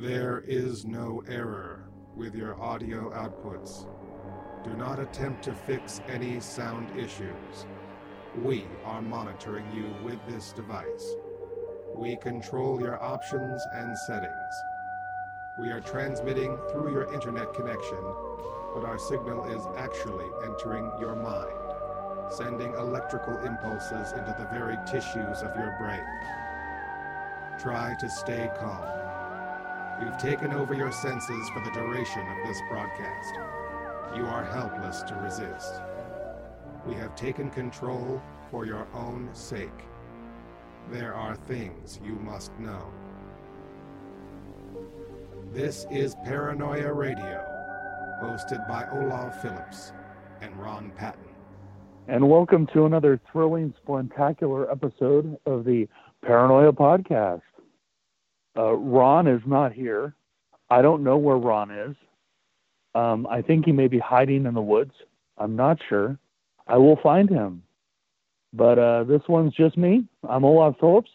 There is no error with your audio outputs. Do not attempt to fix any sound issues. We are monitoring you with this device. We control your options and settings. We are transmitting through your internet connection, but our signal is actually entering your mind, sending electrical impulses into the very tissues of your brain. Try to stay calm. We've taken over your senses for the duration of this broadcast. You are helpless to resist. We have taken control for your own sake. There are things you must know. This is Paranoia Radio, hosted by Olav Phillips and Ron Patton. And welcome to another thrilling, spectacular episode of the Paranoia Podcast. Uh, Ron is not here. I don't know where Ron is. Um, I think he may be hiding in the woods. I'm not sure. I will find him. But uh, this one's just me. I'm Olav Phillips.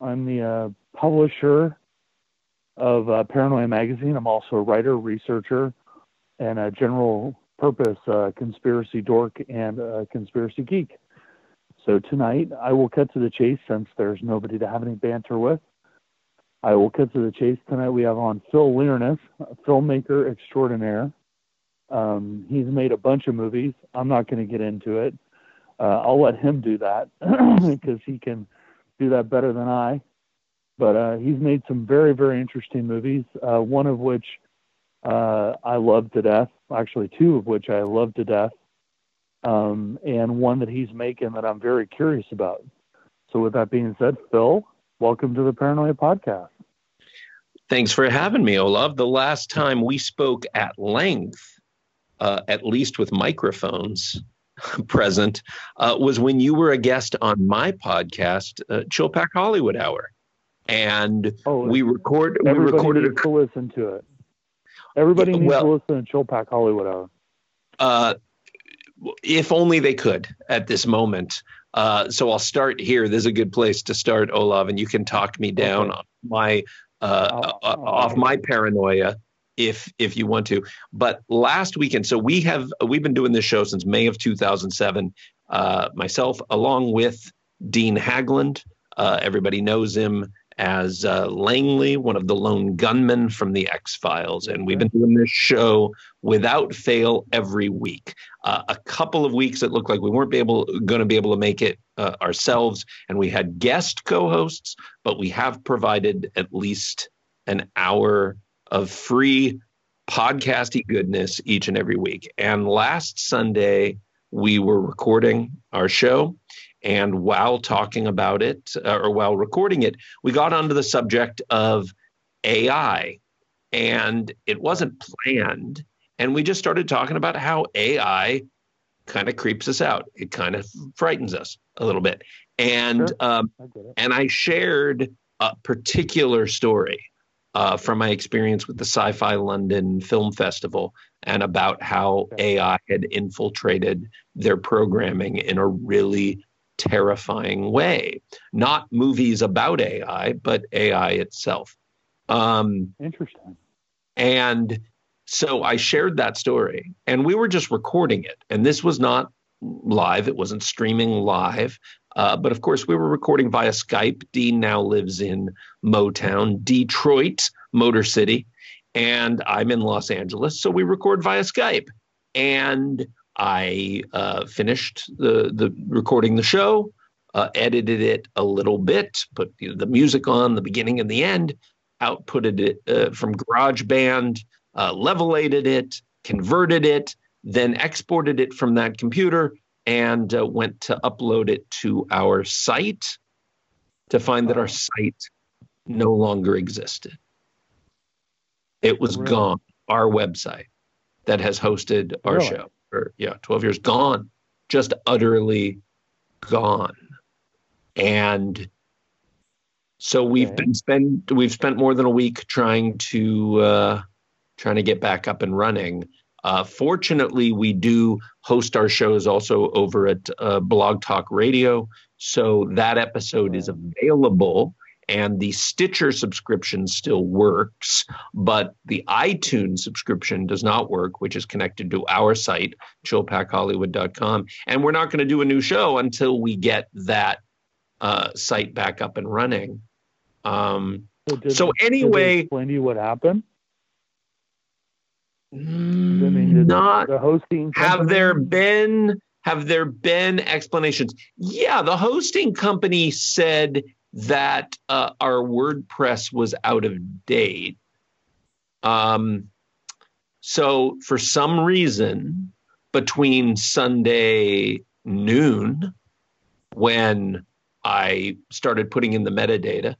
I'm the uh, publisher of uh, Paranoia Magazine. I'm also a writer, researcher, and a general purpose uh, conspiracy dork and conspiracy geek. So tonight I will cut to the chase since there's nobody to have any banter with. I will cut to the chase tonight. We have on Phil Leirness, filmmaker extraordinaire. Um, he's made a bunch of movies. I'm not going to get into it. Uh, I'll let him do that because he can do that better than I. But uh, he's made some very, very interesting movies. Uh, one of which uh, I love to death. Actually, two of which I love to death, um, and one that he's making that I'm very curious about. So, with that being said, Phil, welcome to the Paranoia Podcast. Thanks for having me, Olav. The last time we spoke at length, uh, at least with microphones present, uh, was when you were a guest on my podcast, uh, Chillpack Hollywood Hour, and oh, we record. We recorded needs a, to listen to it. Everybody needs well, to listen to Chillpack Hollywood Hour. Uh, if only they could at this moment. Uh, so I'll start here. This is a good place to start, Olav, and you can talk me down okay. my uh, uh, off my paranoia if if you want to. But last weekend, so we have we've been doing this show since May of 2007. Uh, myself, along with Dean Haglund, uh, everybody knows him as uh, Langley, one of the lone gunmen from the X Files, and we've been doing this show without fail every week. Uh, a couple of weeks it looked like we weren't able going to be able to make it uh, ourselves, and we had guest co-hosts, but we have provided at least an hour of free podcasty goodness each and every week. And last Sunday we were recording our show and while talking about it, uh, or while recording it, we got onto the subject of AI. And it wasn't planned. And we just started talking about how AI kind of creeps us out. It kind of frightens us a little bit. And sure. um, I and I shared a particular story uh, from my experience with the Sci-Fi London Film Festival and about how AI had infiltrated their programming in a really terrifying way. Not movies about AI, but AI itself. Um, Interesting. And so I shared that story, and we were just recording it. And this was not live, it wasn't streaming live. Uh, but of course, we were recording via Skype. Dean now lives in Motown, Detroit, Motor City, and I'm in Los Angeles. So we record via Skype. And I uh, finished the the recording the show, uh, edited it a little bit, put you know, the music on the beginning and the end, outputted it uh, from GarageBand, uh, levelated it, converted it, then exported it from that computer, and uh, went to upload it to our site to find that our site no longer existed. It was really? gone. Our website that has hosted our really? show or yeah, 12 years gone, just utterly gone. And so we've okay. been spent we've spent more than a week trying to uh, trying to get back up and running. Uh, fortunately, we do host our shows also over at uh, Blog Talk Radio, so that episode is available. And the Stitcher subscription still works, but the iTunes subscription does not work, which is connected to our site, chillpackhollywood.com. And we're not going to do a new show until we get that uh, site back up and running. Um, so, so anyway, explain to you what happened. Mm, I mean, not the hosting. Company? Have there been have there been explanations? Yeah, the hosting company said that uh, our WordPress was out of date. Um, so for some reason, between Sunday noon, when I started putting in the metadata,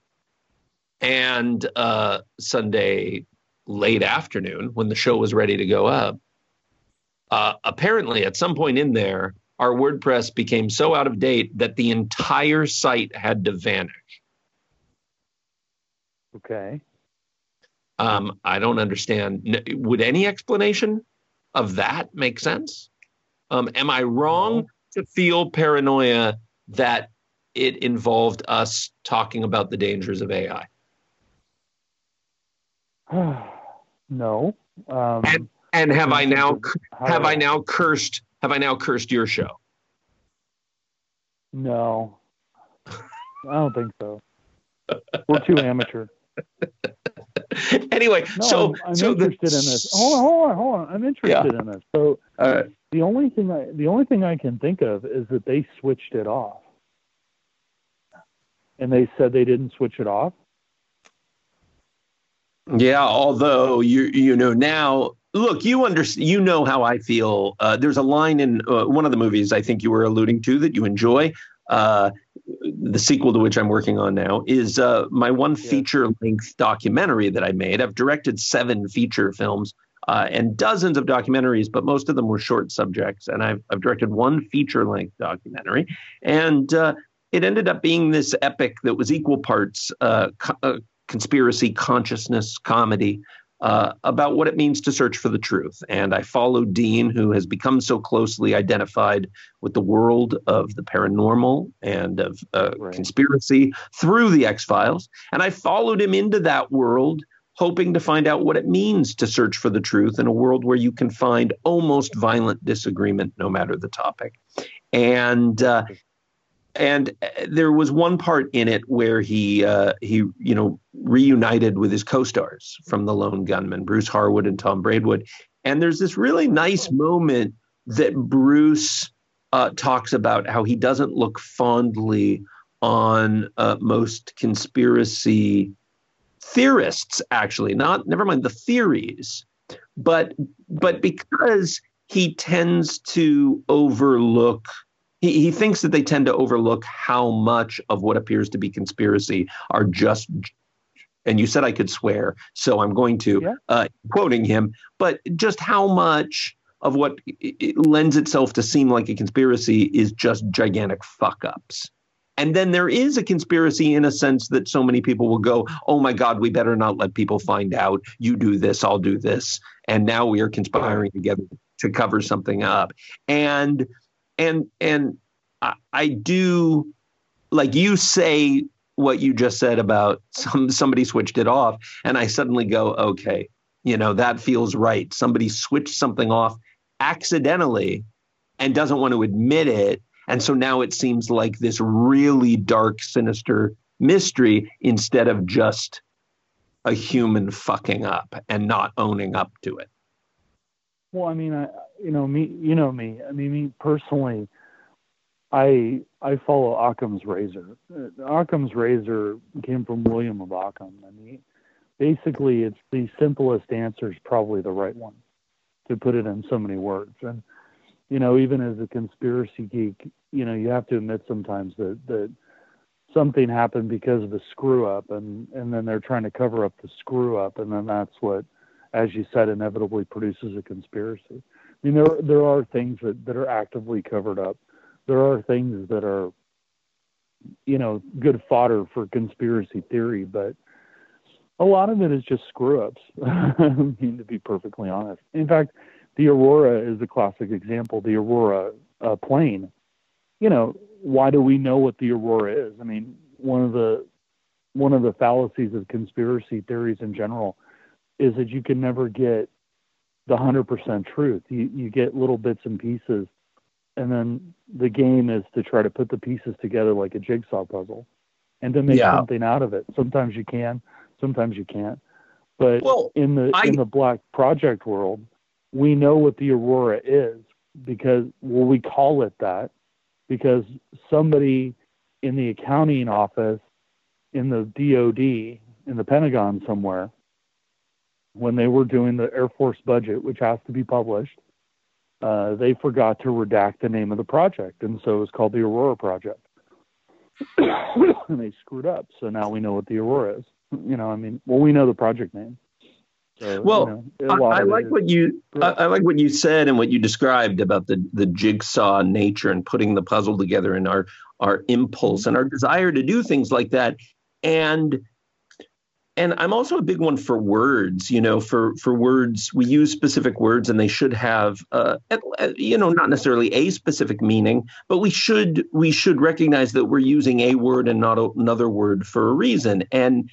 and uh, Sunday late afternoon, when the show was ready to go up, uh, apparently, at some point in there, our WordPress became so out of date that the entire site had to vanish. Okay. Um, I don't understand. Would any explanation of that make sense? Um, am I wrong to feel paranoia that it involved us talking about the dangers of AI? no. Um, and, and have I now have I now cursed have I now cursed your show? No, I don't think so. We're too amateur. anyway, no, so I'm, I'm so interested the, in this. Hold on, hold on, hold on. I'm interested yeah. in this. So the only thing I the only thing I can think of is that they switched it off, and they said they didn't switch it off. Yeah, although you you know now look you understand you know how i feel uh, there's a line in uh, one of the movies i think you were alluding to that you enjoy uh, the sequel to which i'm working on now is uh, my one feature length documentary that i made. I've directed seven feature films uh, and dozens of documentaries but most of them were short subjects and i've, I've directed one feature length documentary. And uh, it ended up being this epic that was equal parts co- conspiracy consciousness comedy uh, about what it means to search for the truth. And I followed Dean, who has become so closely identified with the world of the paranormal and of uh, right. conspiracy through the X Files. And I followed him into that world, hoping to find out what it means to search for the truth in a world where you can find almost violent disagreement, no matter the topic. And uh, and uh, there was one part in it where he uh, he you know reunited with his co-stars from the Lone Gunman, Bruce Harwood and Tom Braidwood, and there's this really nice moment that Bruce uh, talks about how he doesn't look fondly on uh, most conspiracy theorists, actually, not never mind the theories, but but because he tends to overlook he, he thinks that they tend to overlook how much of what appears to be conspiracy are just and you said I could swear, so I'm going to yeah. uh, quoting him, but just how much of what it lends itself to seem like a conspiracy is just gigantic fuck ups. And then there is a conspiracy in a sense that so many people will go, oh my God, we better not let people find out. You do this, I'll do this. And now we are conspiring together to cover something up. And and and I, I do like you say what you just said about some somebody switched it off and i suddenly go okay you know that feels right. Somebody switched something off accidentally and doesn't want to admit it. And so now it seems like this really dark sinister mystery instead of just a human fucking up and not owning up to it well i mean i you know me you know me. I mean me personally i i follow occam's razor. Uh, occam's razor came from william of ockham. I mean basically it's the simplest answer is probably the right one to put it in so many words. And you know even as a conspiracy geek you know you have to admit sometimes that that something happened because of a screw up and and then they're trying to cover up the screw up and then that's what as you said inevitably produces a conspiracy I mean, there there are things that, that are actively covered up. There are things that are, you know, good fodder for conspiracy theory, but a lot of it is just screw ups. I mean, to be perfectly honest. In fact, the Aurora is a classic example. The Aurora uh, plane. You know, why do we know what the Aurora is? I mean, one of the one of the fallacies of conspiracy theories in general is that you can never get the 100% truth. You, you get little bits and pieces. And then the game is to try to put the pieces together like a jigsaw puzzle and to make yeah. something out of it. Sometimes you can, sometimes you can't. But well, in the I, in the black project world, we know what the aurora is because well we call it that because somebody in the accounting office in the DOD in the Pentagon somewhere when they were doing the Air Force budget, which has to be published, uh, they forgot to redact the name of the project, and so it was called the Aurora Project. and they screwed up, so now we know what the Aurora is. You know, I mean, well, we know the project name. So, well, you know, I, I like what you I, I, like what you said and what you described about the the jigsaw nature and putting the puzzle together and our our impulse and our desire to do things like that. And and I'm also a big one for words. You know, for for words, we use specific words, and they should have, uh, you know, not necessarily a specific meaning, but we should we should recognize that we're using a word and not a, another word for a reason. And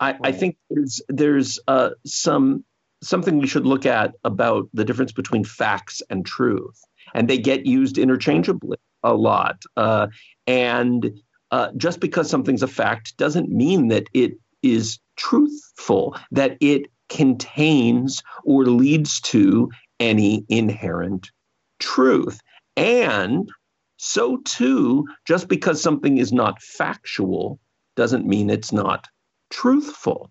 I, I think there's there's uh, some something we should look at about the difference between facts and truth, and they get used interchangeably a lot. Uh, and uh, just because something's a fact doesn't mean that it is truthful, that it contains or leads to any inherent truth. And so, too, just because something is not factual doesn't mean it's not truthful.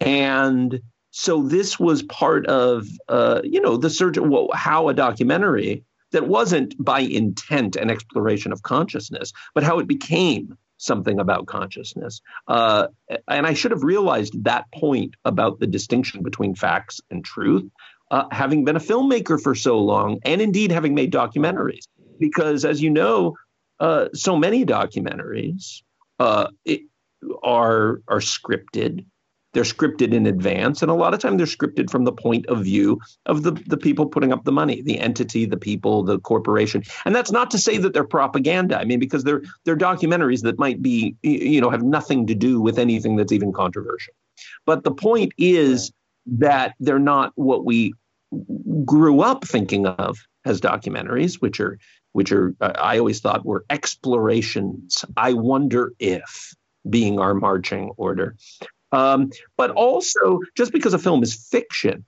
And so this was part of, uh, you know, the search, well, how a documentary that wasn't by intent an exploration of consciousness, but how it became something about consciousness. Uh, and I should have realized that point about the distinction between facts and truth, uh, having been a filmmaker for so long, and indeed having made documentaries. Because as you know, uh, so many documentaries uh, it, are are scripted. They're scripted in advance, and a lot of time they're scripted from the point of view of the, the people putting up the money, the entity, the people, the corporation. And that's not to say that they're propaganda. I mean, because they're they're documentaries that might be, you know, have nothing to do with anything that's even controversial. But the point is that they're not what we grew up thinking of as documentaries, which are which are uh, I always thought were explorations. I wonder if being our marching order. Um, but also, just because a film is fiction,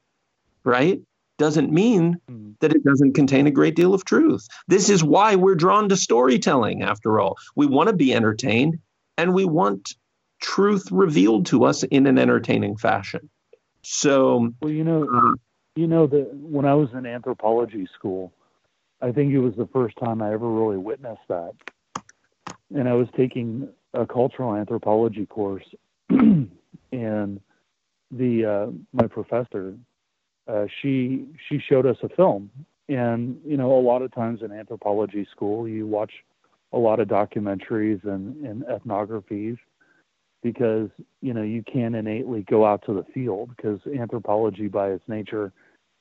right, doesn't mean hmm. that it doesn't contain a great deal of truth. This is why we're drawn to storytelling, after all. We want to be entertained and we want truth revealed to us in an entertaining fashion. So, well, you know, uh, you know that when I was in anthropology school, I think it was the first time I ever really witnessed that. And I was taking a cultural anthropology course, and the uh, my professor, uh, she she showed us a film, and you know a lot of times in anthropology school you watch a lot of documentaries and, and ethnographies because you know you can't innately go out to the field because anthropology by its nature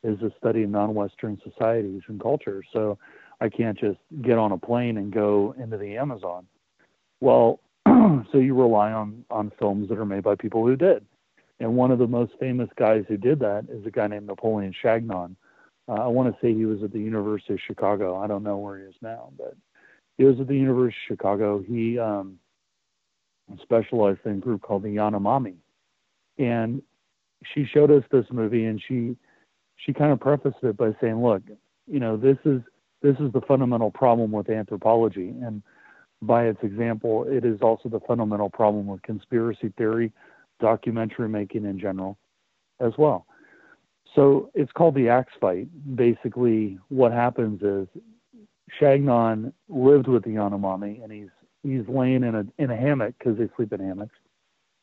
is a study of non-western societies and cultures. So i can't just get on a plane and go into the amazon. Well so you rely on on films that are made by people who did. And one of the most famous guys who did that is a guy named Napoleon Chagnon. Uh, I want to say he was at the University of Chicago. I don't know where he is now, but he was at the University of Chicago. He um, specialized in a group called the Yanomami, and she showed us this movie, and she she kind of prefaced it by saying, "Look, you know, this is this is the fundamental problem with anthropology, and by its example, it is also the fundamental problem with conspiracy theory, documentary making in general, as well. So it's called the axe fight. Basically, what happens is Chagnon lived with the Yanomami, and he's he's laying in a in a hammock because they sleep in hammocks.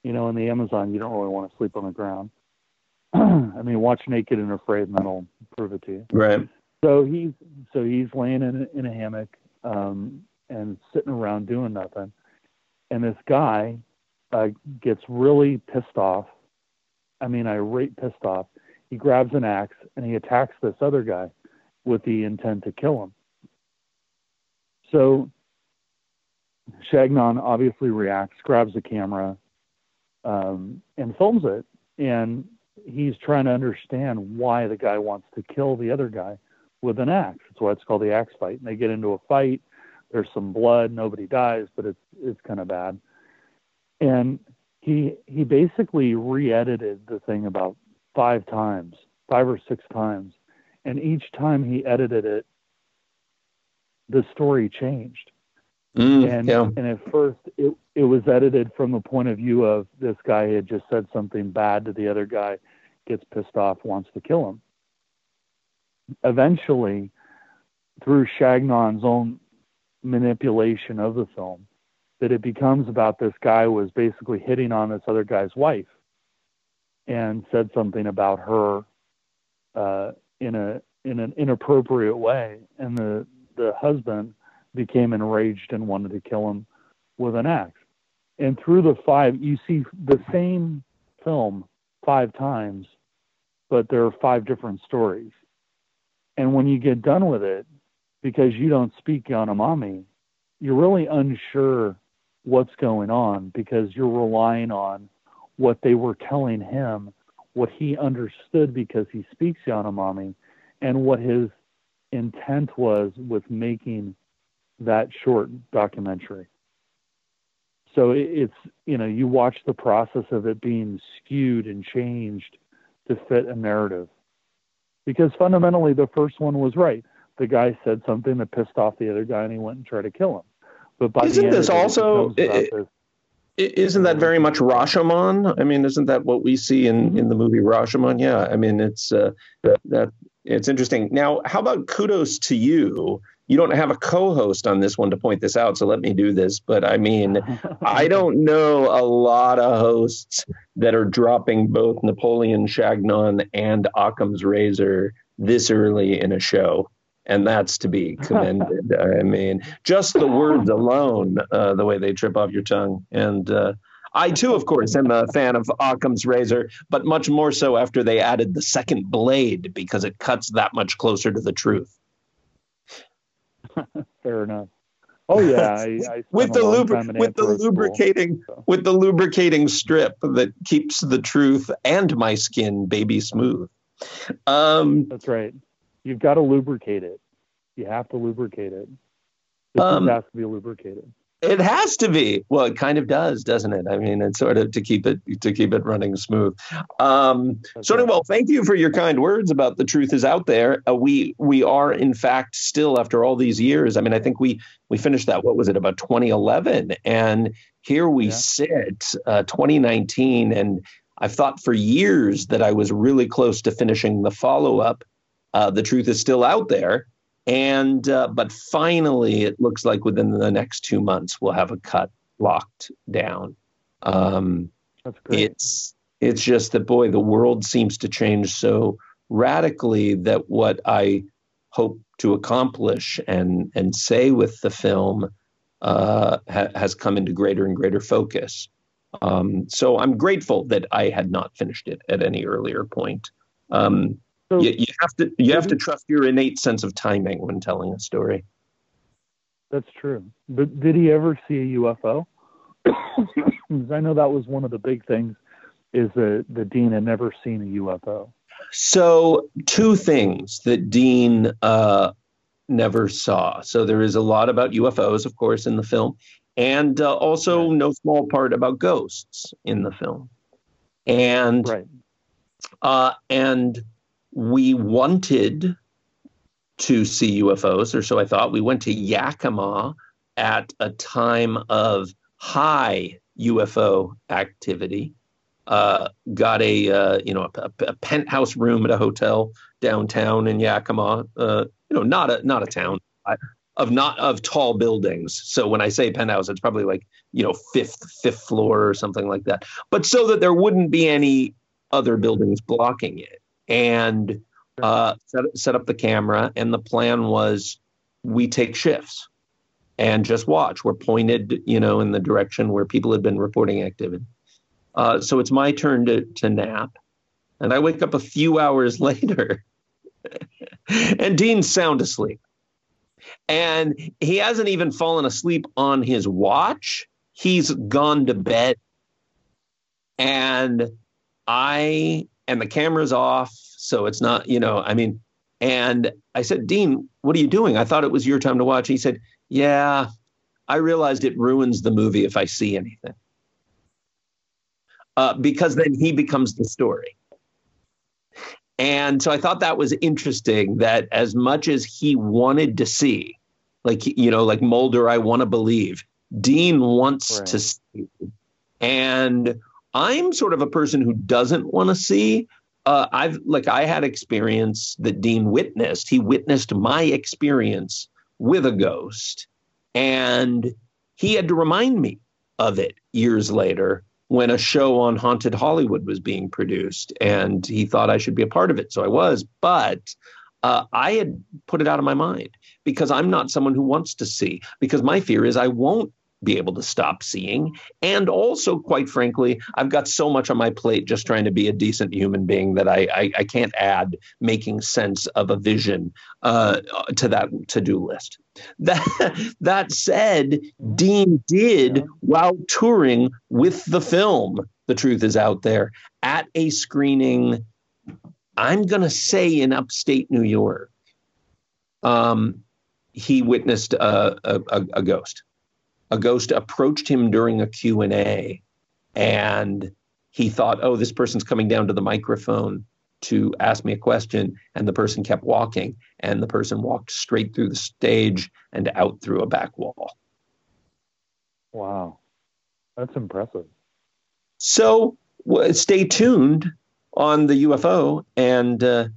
You know, in the Amazon, you don't really want to sleep on the ground. I mean, watch Naked and Afraid, and that'll prove it to you. Right. So he's so he's laying in a, in a hammock. Um, and sitting around doing nothing. And this guy uh, gets really pissed off. I mean, irate pissed off. He grabs an axe and he attacks this other guy with the intent to kill him. So Chagnon obviously reacts, grabs the camera, um, and films it. And he's trying to understand why the guy wants to kill the other guy with an axe. That's why it's called the axe fight. And they get into a fight. There's some blood. Nobody dies, but it's it's kind of bad. And he he basically re-edited the thing about five times, five or six times, and each time he edited it, the story changed. Mm, and yeah. and at first it it was edited from the point of view of this guy had just said something bad to the other guy, gets pissed off, wants to kill him. Eventually, through Chagnon's own manipulation of the film, that it becomes about this guy was basically hitting on this other guy's wife and said something about her uh, in a in an inappropriate way, and the the husband became enraged and wanted to kill him with an axe. And through the five, you see the same film five times, but there are five different stories. And when you get done with it, because you don't speak Yanomami, you're really unsure what's going on because you're relying on what they were telling him, what he understood because he speaks Yanomami, and what his intent was with making that short documentary. So it's, you know, you watch the process of it being skewed and changed to fit a narrative. Because fundamentally, the first one was right. The guy said something that pissed off the other guy, and he went and tried to kill him. But by isn't this also it this. isn't that very much Rashomon? I mean, isn't that what we see in, mm-hmm. in the movie Rashomon? Yeah, I mean, it's uh, that it's interesting. Now, how about kudos to you? You don't have a co-host on this one to point this out, so let me do this. But I mean, I don't know a lot of hosts that are dropping both Napoleon Chagnon and Occam's razor this early in a show and that's to be commended. I mean, just the words alone, uh, the way they trip off your tongue. And uh, I too, of course, am a fan of Occam's razor, but much more so after they added the second blade because it cuts that much closer to the truth. Fair enough. Oh yeah, I, I with the lubri- with the lubricating school, so. with the lubricating strip that keeps the truth and my skin baby smooth. Um, That's right. You've got to lubricate it. You have to lubricate it. It um, has to be lubricated. It has to be. Well, it kind of does, doesn't it? I mean, it's sort of to keep it to keep it running smooth. Um, so, right. well, thank you for your kind words about the truth is out there. Uh, we we are in fact still after all these years. I mean, I think we we finished that. What was it about 2011? And here we yeah. sit, uh, 2019, and I've thought for years that I was really close to finishing the follow up uh, the truth is still out there. And uh, but finally, it looks like within the next two months we'll have a cut locked down. Um, That's great. It's it's just that boy, the world seems to change so radically that what I hope to accomplish and and say with the film uh, ha- has come into greater and greater focus. Um, so I'm grateful that I had not finished it at any earlier point. Um, so, you, you have to you have to trust your innate sense of timing when telling a story. That's true. But did he ever see a UFO? I know that was one of the big things is that the Dean had never seen a UFO. So two things that Dean uh, never saw. So there is a lot about UFOs, of course, in the film, and uh, also no small part about ghosts in the film. And right. uh, and we wanted to see UFOs, or so I thought. We went to Yakima at a time of high UFO activity. Uh, got a uh, you know a, a, penthouse room at a hotel downtown in Yakima. Uh, you know, not a not a town of not of tall buildings. So when I say penthouse, it's probably like you know fifth fifth floor or something like that. But so that there wouldn't be any other buildings blocking it and uh, set, set up the camera. And the plan was we take shifts and just watch. We're pointed, you know, in the direction where people had been reporting activity. Uh, so it's my turn to, to nap. And I wake up a few hours later and Dean's sound asleep. And he hasn't even fallen asleep on his watch. He's gone to bed and I and the camera's off, so it's not, you know, I mean, and I said, Dean, what are you doing? I thought it was your time to watch. He said, Yeah, I realized it ruins the movie if I see anything. Uh, because then he becomes the story. And so I thought that was interesting that as much as he wanted to see, like, you know, like Mulder, I want to believe, Dean wants right. to see. And I'm sort of a person who doesn't want to see. Uh, I've like I had experience that Dean witnessed. He witnessed my experience with a ghost, and he had to remind me of it years later when a show on haunted Hollywood was being produced, and he thought I should be a part of it, so I was. But uh, I had put it out of my mind because I'm not someone who wants to see. Because my fear is I won't be able to stop seeing. And also, quite frankly, I've got so much on my plate just trying to be a decent human being that I, I, I can't add making sense of a vision uh, to that to do list. That, that said, Dean did, while touring with the film, The Truth is Out There, at a screening, I'm going to say in upstate New York. Um, he witnessed a, a, a, ghost a ghost approached him during a Q&A and he thought, oh, this person's coming down to the microphone to ask me a question. And the person kept walking, and the person walked straight through the stage and out through a back wall. Wow. That's impressive. So w- stay tuned on the UFO and, uh,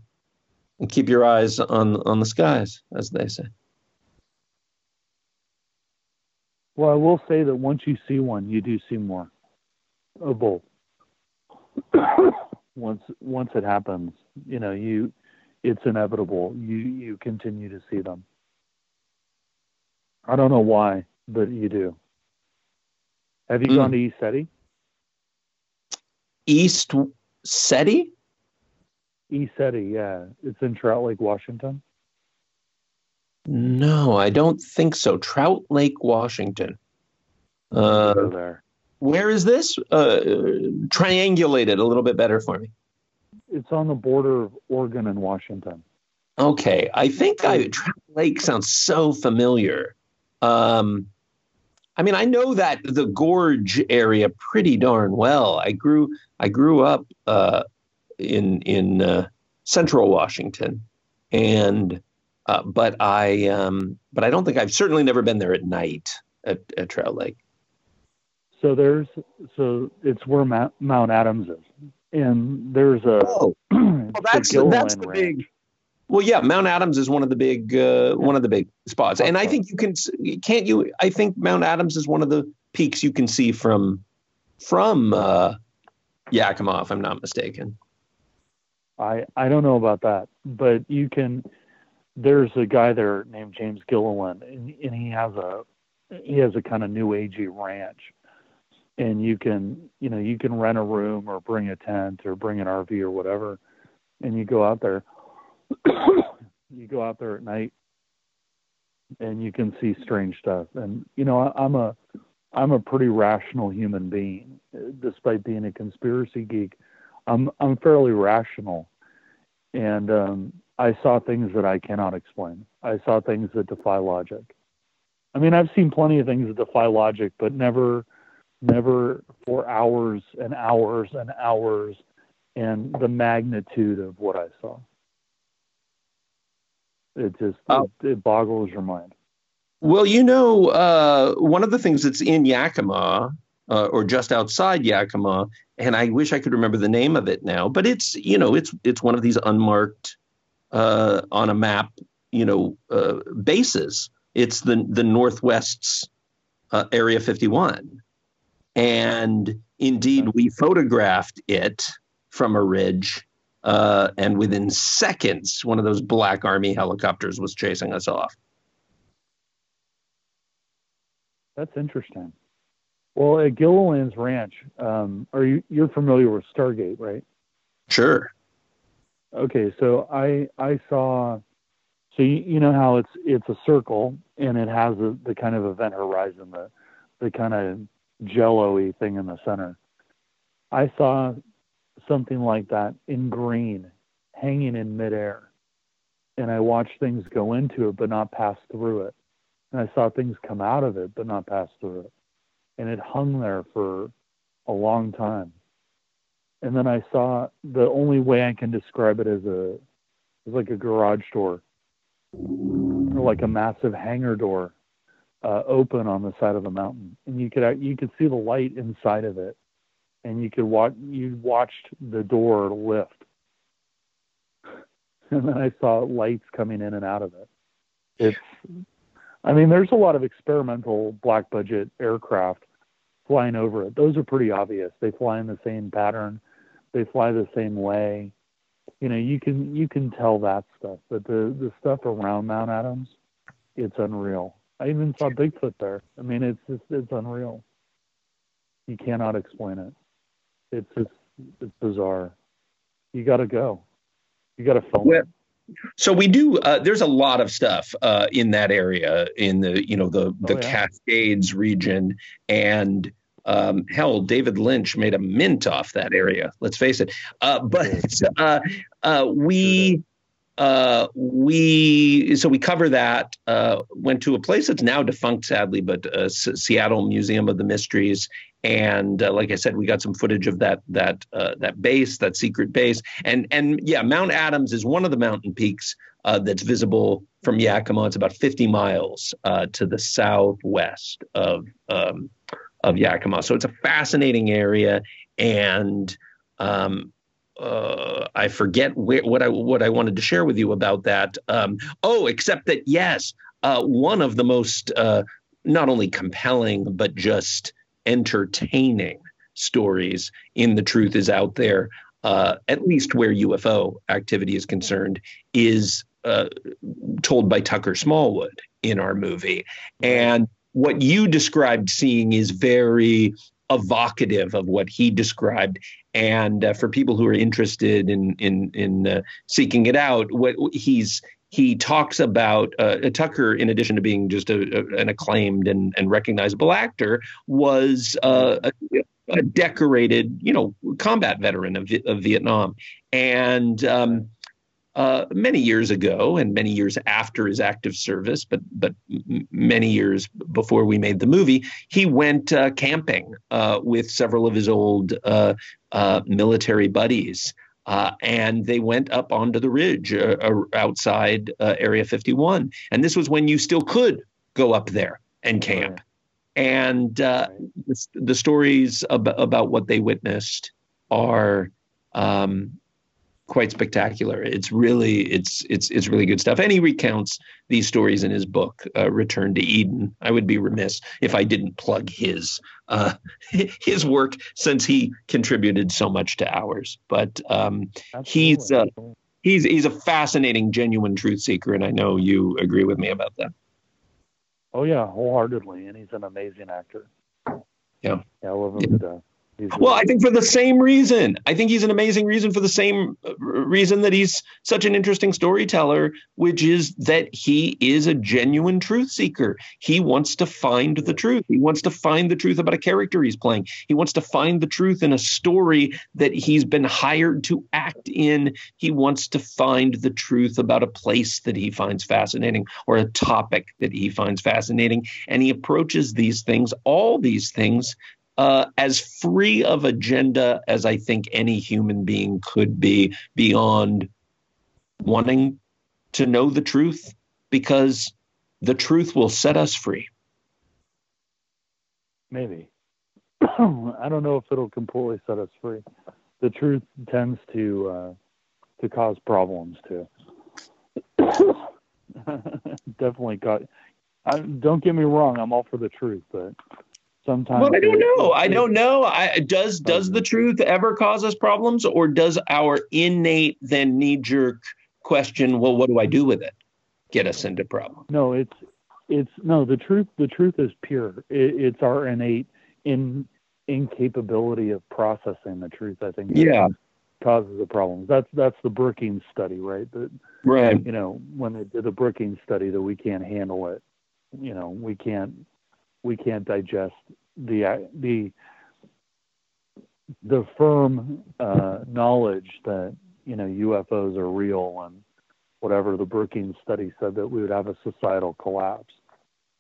keep your eyes on, on the skies, as they say. Well, I will say that once you see one, you do see more of both. once once it happens, you know, you it's inevitable. You you continue to see them. I don't know why, but you do. Have you mm. gone to ECETI? East Seti? ECETI, yeah. It's in Trout Lake, Washington. No, I don't think so. Trout Lake, Washington. Uh, there. Where is this? Uh, triangulate it a little bit better for me. It's on the border of Oregon and Washington. Okay, I think I Trout Lake sounds so familiar. Um, I mean, I know that the gorge area pretty darn well. I grew I grew up uh, in in uh, central Washington, and uh, but I um, but I don't think I've certainly never been there at night at, at Trout Lake. So there's so it's where Mount, Mount Adams is, and there's a oh, well, that's the that's the range. big. Well, yeah, Mount Adams is one of the big uh, one of the big spots, and I think you can can't you? I think Mount Adams is one of the peaks you can see from from uh, Yakima, if I'm not mistaken. I I don't know about that, but you can there's a guy there named James Gilliland, and, and he has a he has a kind of new agey ranch, and you can you know you can rent a room or bring a tent or bring an RV or whatever, and you go out there. you go out there at night, and you can see strange stuff. And you know I, I'm a I'm a pretty rational human being, despite being a conspiracy geek. I'm I'm fairly rational, and um, I saw things that I cannot explain. I saw things that defy logic. I mean, I've seen plenty of things that defy logic, but never, never for hours and hours and hours and the magnitude of what I saw. It just oh. it, it, boggles your mind. Well, you know, uh, one of the things that's in Yakima uh, or just outside Yakima, and I wish I could remember the name of it now, but it's you know it's it's one of these unmarked uh, on a map, you know, uh, basis. It's the the Northwest's uh, Area 51, and indeed we photographed it from a ridge, uh, and within seconds, one of those black army helicopters was chasing us off. That's interesting. Well, at Gilliland's Ranch, um, are you you're familiar with Stargate, right? Sure. Okay, so I I saw so you, you know how it's it's a circle and it has a, the kind of event horizon, the the kind of jello-y thing in the center. I saw something like that in green, hanging in midair, and I watched things go into it but not pass through it, and I saw things come out of it but not pass through it, and it hung there for a long time. And then I saw the only way I can describe it as a is like a garage door or like a massive hangar door uh, open on the side of the mountain, and you could you could see the light inside of it, and you could watch you watched the door lift, and then I saw lights coming in and out of it. It's, I mean, there's a lot of experimental black budget aircraft flying over it. Those are pretty obvious. They fly in the same pattern, they fly the same way. You know, you can you can tell that stuff, but the the stuff around Mount Adams, it's unreal. I even saw Bigfoot there. I mean, it's just, it's unreal. You cannot explain it. It's just it's bizarre. You got to go. You got to film well, it. So we do. Uh, there's a lot of stuff uh, in that area, in the you know the the oh, yeah. Cascades region, and um, hell, David Lynch made a mint off that area. Let's face it. Uh, but uh, uh, we uh, we so we cover that. Uh, went to a place that's now defunct, sadly, but uh, S- Seattle Museum of the Mysteries, and uh, like I said, we got some footage of that that uh, that base, that secret base, and and yeah, Mount Adams is one of the mountain peaks uh, that's visible from Yakima. It's about 50 miles to the southwest of um, of Yakima, so it's a fascinating area, and um, uh, I forget where, what I what I wanted to share with you about that. Um, oh, except that yes, uh, one of the most uh, not only compelling but just entertaining stories in the truth is out there. Uh, at least where UFO activity is concerned, is uh, told by Tucker Smallwood in our movie, and what you described seeing is very evocative of what he described. And uh, for people who are interested in in in uh, seeking it out, what he's he talks about uh, Tucker, in addition to being just a, a, an acclaimed and, and recognizable actor, was uh, a, a, decorated, you know, combat veteran of, of Vietnam, and um, uh, many years ago and many years after his active service, but but many years before we made the movie, he went uh, camping uh, with several of his old uh, uh, military buddies. and they went up onto the ridge outside Area 51. And this was when you still could go up there and camp. And the, the, stories ab- about what they witnessed are um, quite spectacular. It's really it's it's it's really good stuff. And he recounts these stories in his book, uh, Return to Eden. I would be remiss if I didn't plug his uh, his work since he contributed so much to ours. But um, he's uh, he's he's a fascinating, genuine truth seeker, and I know you agree with me about that. Oh yeah, wholeheartedly, and he's an amazing actor. Yeah, yeah I love him yeah. to death. Well, I think for the same reason. I think he's an amazing reason for the same uh, reason that he's such an interesting storyteller, which is that he is a genuine truth seeker. He wants to find the truth. He wants to find the truth about a character he's playing. He wants to find the truth in a story that he's been hired to act in. He wants to find the truth about a place that he finds fascinating or a topic that he finds fascinating. And he approaches these things, all these things, uh, as free of agenda as I think any human being could be beyond wanting to know the truth because the truth will set us free. Maybe. I don't know if it'll completely set us free. The truth tends to uh, to cause problems too. Definitely got. I, don't get me wrong. I'm all for the truth, but sometimes. Well, I don't know. I don't know. I, does oh, does the truth ever cause us problems, or does our innate then knee jerk question, well, what do I do with it, get us into problems? No, it's it's no the truth. The truth is pure. It, it's our innate in incapability of processing the truth. I think. Yeah. Causes the problems. That's that's the Brookings study, right? That right. You know, when they did the Brookings study, that we can't handle it. You know, we can't we can't digest the the the firm uh, knowledge that you know UFOs are real and whatever the Brookings study said that we would have a societal collapse.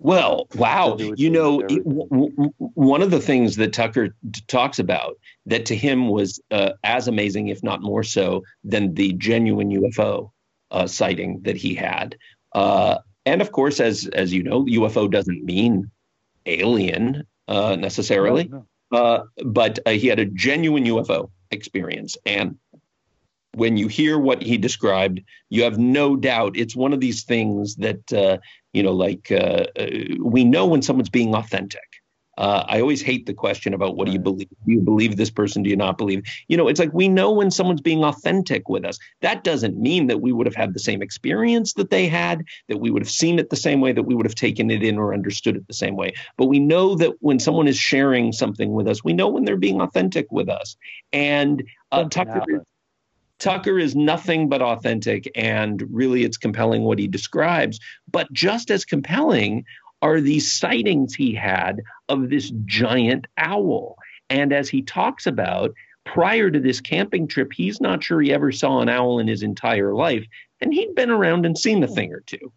Well, wow. You know, w- w- one of the things that Tucker t- talks about that to him was uh, as amazing, if not more so, than the genuine UFO uh, sighting that he had. Uh, and of course, as as you know, UFO doesn't mean alien uh, necessarily, no, no. Uh, but uh, he had a genuine UFO experience, and when you hear what he described, you have no doubt it's one of these things that uh, you know, like uh, uh, we know when someone's being authentic. Uh, I always hate the question about what do you believe? Do you believe this person? Do you not believe? You know, it's like we know when someone's being authentic with us. That doesn't mean that we would have had the same experience that they had, that we would have seen it the same way, that we would have taken it in or understood it the same way. But we know that when someone is sharing something with us, we know when they're being authentic with us. And uh, Tucker, Tucker is nothing but authentic, and really it's compelling what he describes. But just as compelling are these sightings he had of this giant owl. And as he talks about, prior to this camping trip, he's not sure he ever saw an owl in his entire life. And he'd been around and seen a thing or two.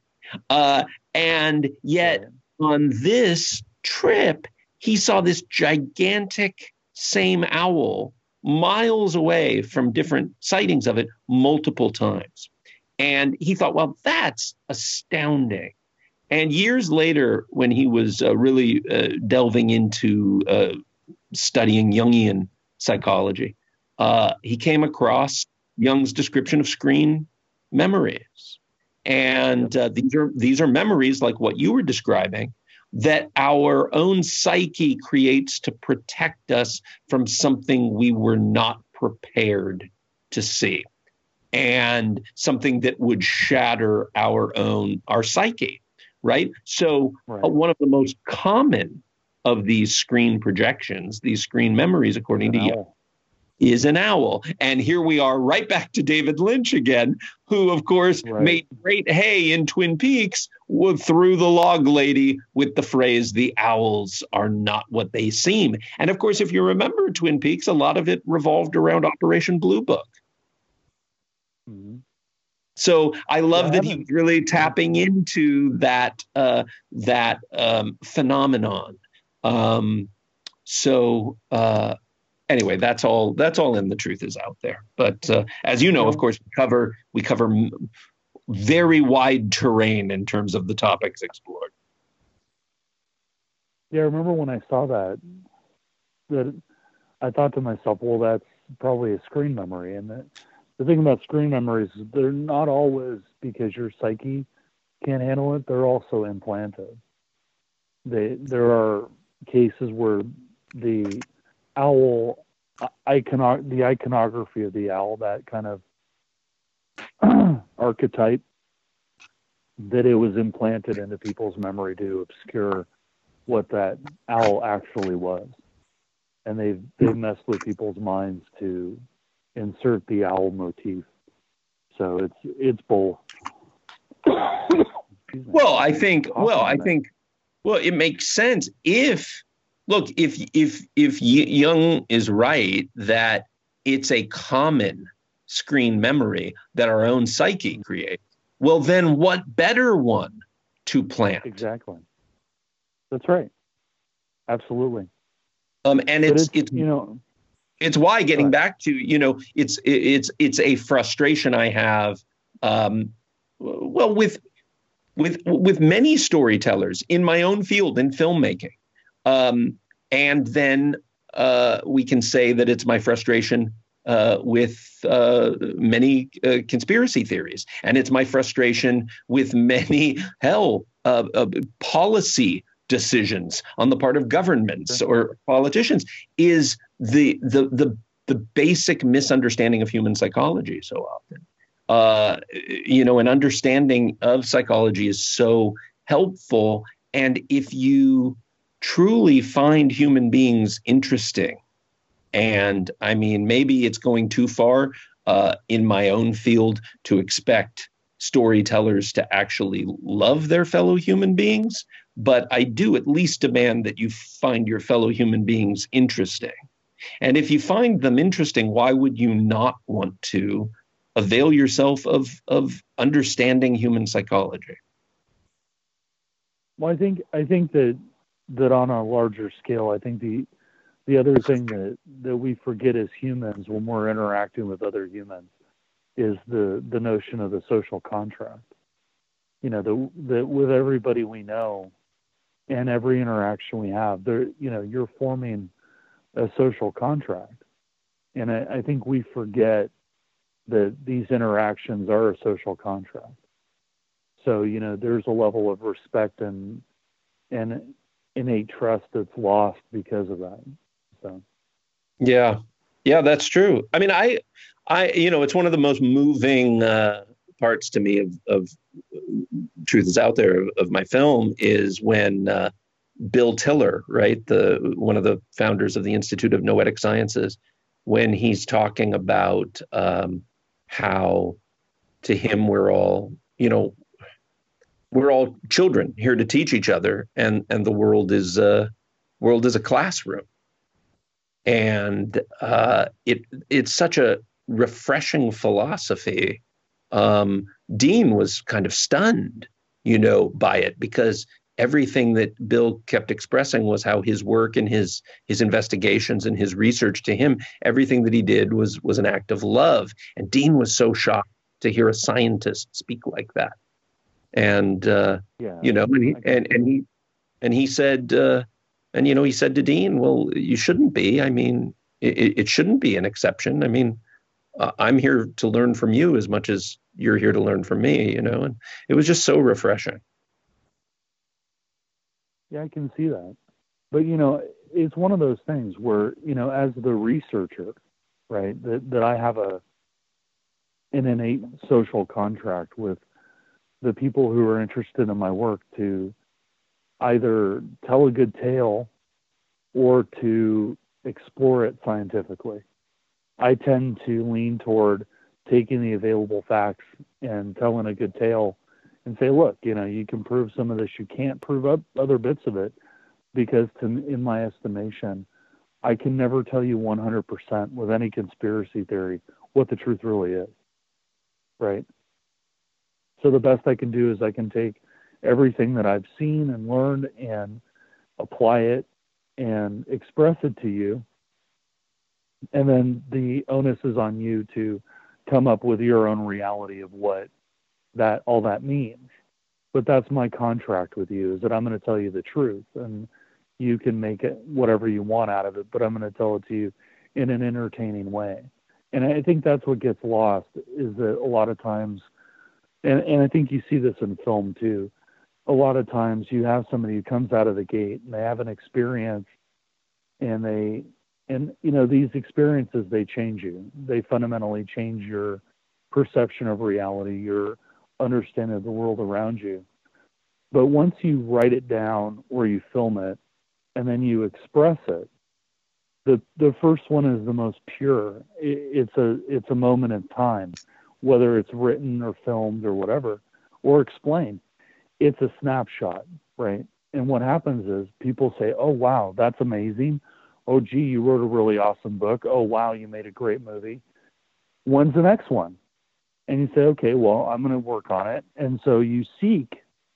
Uh, and yet on this trip, he saw this gigantic same owl miles away from different sightings of it multiple times. And he thought, well, that's astounding. And years later, when he was uh, really uh, delving into uh, studying Jungian psychology, uh, he came across Jung's description of screen memories. And uh, these are these are memories like what you were describing, that our own psyche creates to protect us from something we were not prepared to see and something that would shatter our own our psyche right so right. Uh, one of the most common of these screen projections these screen memories according to you is an owl. And here we are right back to David Lynch again, who, of course, right. made great hay in Twin Peaks through the log lady with the phrase, the owls are not what they seem. And of course, if you remember Twin Peaks, a lot of it revolved around Operation Blue Book. Mm-hmm. So I love yeah, that he's really tapping into that uh, that um, phenomenon. Um, so uh, anyway, that's all. That's all in the truth is out there. But uh, as you know, of course, we cover we cover very wide terrain in terms of the topics explored. Yeah, I remember when I saw that, that I thought to myself, well, that's probably a screen memory. And that, the thing about screen memories is they're not always because your psyche can't handle it. They're also implanted. They there are cases where the owl icono- the iconography of the owl, that kind of archetype, that it was implanted into people's memory to obscure what that owl actually was. And they've they've messed with people's minds to insert the owl motif. So it's it's both. well, I think well, I think well, it makes sense if look if if if Jung is right that it's a common screen memory that our own psyche creates, well then what better one to plant? Exactly. That's right. Absolutely. Um, and it's, it's, it's you know it's why getting back to you know it's it's it's a frustration I have um, well with with with many storytellers in my own field in filmmaking. Um, and then uh, we can say that it's my frustration uh, with uh, many uh, conspiracy theories, and it's my frustration with many hell uh, uh, policy decisions on the part of governments or politicians. Is the the the the basic misunderstanding of human psychology so often. Uh, you know, an understanding of psychology is so helpful. And if you truly find human beings interesting. And I mean, maybe it's going too far uh, in my own field to expect storytellers to actually love their fellow human beings, but I do at least demand that you find your fellow human beings interesting. And if you find them interesting, why would you not want to avail yourself of of understanding human psychology? Well, I think I think that that on a larger scale, I think the the other thing that that we forget as humans when we're interacting with other humans is the the notion of the social contract. You know, the, with everybody we know and every interaction we have, there you know, you're forming a social contract. And I, I think we forget that these interactions are a social contract. So, you know, there's a level of respect and and innate trust that's lost because of that. So Yeah. Yeah, that's true. I mean, I I you know, it's one of the most moving uh parts to me of of truth is out there of, of my film is when uh Bill Tiller, right, the one of the founders of the Institute of Noetic Sciences, when he's talking about um, how to him we're all, you know, we're all children here to teach each other, and and the world is a world is a classroom, and uh, it it's such a refreshing philosophy. Um, Dean was kind of stunned, you know, by it because everything that Bill kept expressing was how his work and his his investigations and his research to him, everything that he did was was an act of love. And Dean was so shocked to hear a scientist speak like that and uh, yeah, you know, and he, and, and he and he said, uh, and you know, he said to Dean, "Well, you shouldn't be. I mean, it, it shouldn't be an exception. I mean, uh, I'm here to learn from you as much as you're here to learn from me. You know." And it was just so refreshing. Yeah, I can see that, but you know, it's one of those things where you know, as the researcher, right, that that I have a an innate social contract with the people who are interested in my work to either tell a good tale or to explore it scientifically. I tend to lean toward taking the available facts and telling a good tale and say, look, you know, you can prove some of this, you can't prove up other bits of it because to, in my estimation, I can never tell you 100% with any conspiracy theory what the truth really is. Right? So the best I can do is I can take everything that I've seen and learned and apply it and express it to you. And then the onus is on you to come up with your own reality of what that all that means. But that's my contract with you is that I'm going to tell you the truth and you can make it whatever you want out of it, but I'm going to tell it to you in an entertaining way. And I think that's what gets lost is that a lot of times and and I think you see this in film too. A lot of times you have somebody who comes out of the gate and they have an experience and they and you know these experiences they change you. They fundamentally change your perception of reality, your understanding of the world around you. But once you write it down or you film it and then you express it, the the first one is the most pure. It, it's a it's a moment in time whether it's written or filmed or whatever, or explained. It's a snapshot, right? And what happens is people say, oh, wow, that's amazing. Oh, gee, you wrote a really awesome book. Oh, wow, you made a great movie. When's the next one? And you say, okay, well, I'm going to work on it. And so you seek,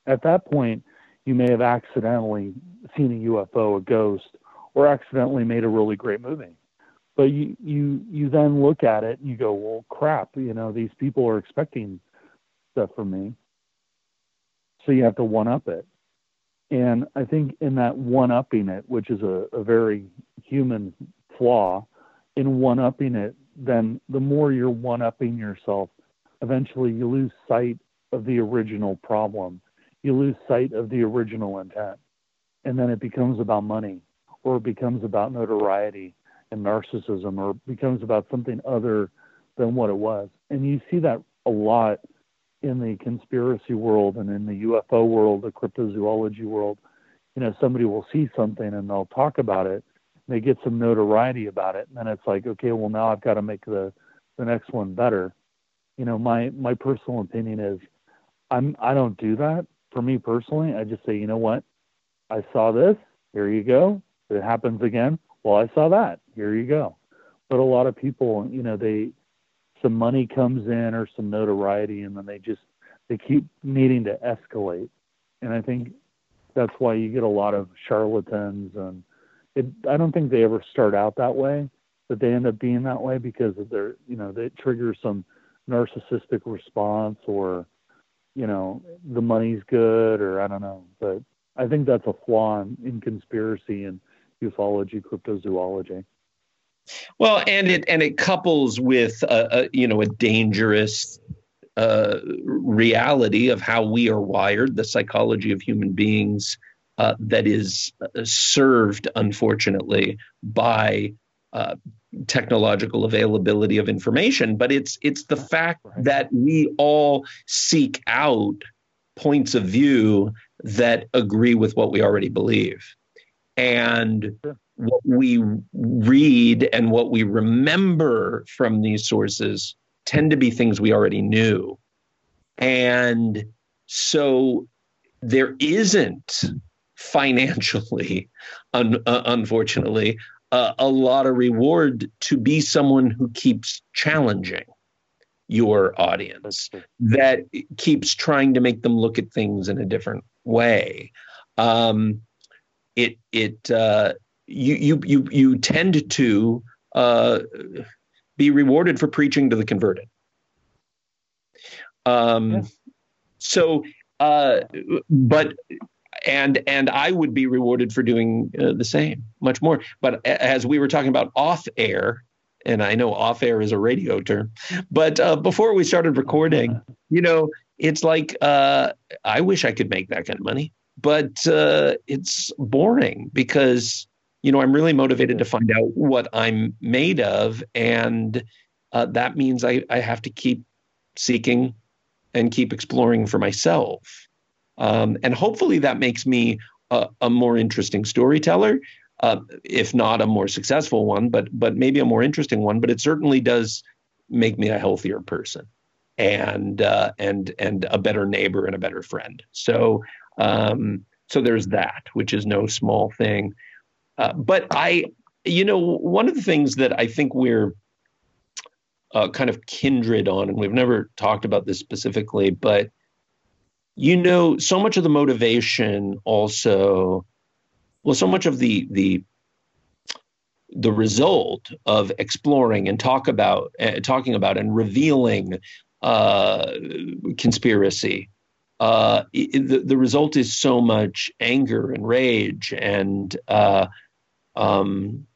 at that point, you may have accidentally seen a UFO, a ghost, or accidentally made a really great movie but you you you then look at it and you go well crap you know these people are expecting stuff from me so you have to one up it and i think in that one upping it which is a, a very human flaw in one upping it then the more you're one upping yourself eventually you lose sight of the original problem you lose sight of the original intent and then it becomes about money or it becomes about notoriety and narcissism or becomes about something other than what it was. And you see that a lot in the conspiracy world and in the UFO world, the cryptozoology world. You know, somebody will see something and they'll talk about it. They get some notoriety about it, and then it's like, okay, well now I've got to make the the next one better. You know, my my personal opinion is, I'm I don't do that. For me personally, I just say, you know what, I saw this. Here you go. It happens again, well, I saw that here you go. But a lot of people, you know, they some money comes in or some notoriety, and then they just they keep needing to escalate. And I think that's why you get a lot of charlatans, and it, I don't think they ever start out that way, but they end up being that way because of their, you know, they trigger some narcissistic response or, you know, the money's good or I don't know, but I think that's a flaw in, in conspiracy and ufology, cryptozoology. Well, and it and it couples with a, a you know a dangerous uh, reality of how we are wired, the psychology of human beings uh, that is uh, served, unfortunately, by uh, technological availability of information. But it's it's the fact that we all seek out points of view that agree with what we already believe. And what we read and what we remember from these sources tend to be things we already knew. And so there isn't financially, un- uh, unfortunately, uh, a lot of reward to be someone who keeps challenging your audience, that keeps trying to make them look at things in a different way. Um, it it uh, you you you you tend to uh, be rewarded for preaching to the converted. Um, yeah. So, uh, but and and I would be rewarded for doing uh, the same, much more. But as we were talking about off air, and I know off air is a radio term, but uh, before we started recording, you know, it's like uh, I wish I could make that kind of money, but uh, it's boring because you know, I'm really motivated to find out what I'm made of. And uh, that means I, I have to keep seeking and keep exploring for myself. Um, and hopefully that makes me a, a more interesting storyteller, uh, if not a more successful one, but but maybe a more interesting one. But it certainly does make me a healthier person and uh, and and a better neighbor and a better friend. So um, so there's that, which is no small thing. Uh, but I, you know, one of the things that I think we're uh, kind of kindred on, and we've never talked about this specifically, but you know, so much of the motivation also, well, so much of the the the result of exploring and talk about uh, talking about and revealing uh, conspiracy uh, the, the result is so much anger and rage and uh, um,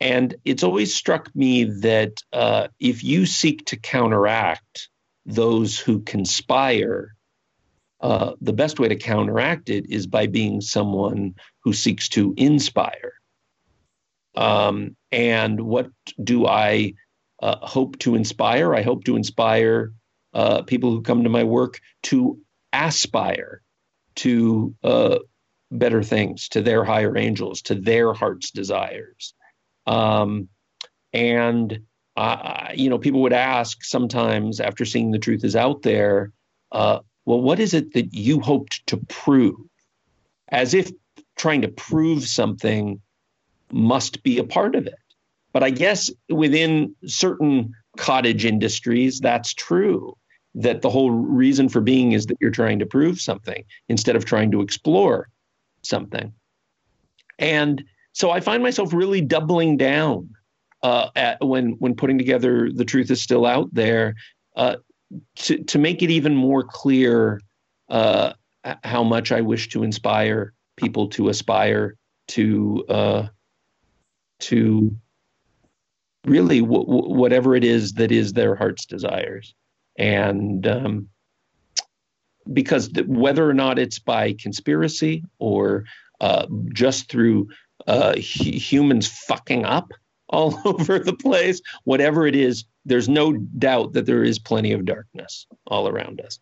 and it's always struck me that uh, if you seek to counteract those who conspire, uh, the best way to counteract it is by being someone who seeks to inspire. Um, and what do I uh, hope to inspire? I hope to inspire uh, people who come to my work to aspire to uh, better things, to their higher angels, to their heart's desires. Um, and uh, you know, people would ask sometimes after seeing the truth is out there, uh, well, what is it that you hoped to prove? As if trying to prove something must be a part of it. But I guess within certain cottage industries, that's true. That the whole reason for being is that you're trying to prove something instead of trying to explore something. And so I find myself really doubling down uh, at, when when putting together the truth is still out there uh, to to make it even more clear uh, how much I wish to inspire people to aspire to uh, to really w- w- whatever it is that is their heart's desires and um, because th- whether or not it's by conspiracy or uh, just through uh, humans fucking up all over the place, whatever it is, there's no doubt that there is plenty of darkness all around us.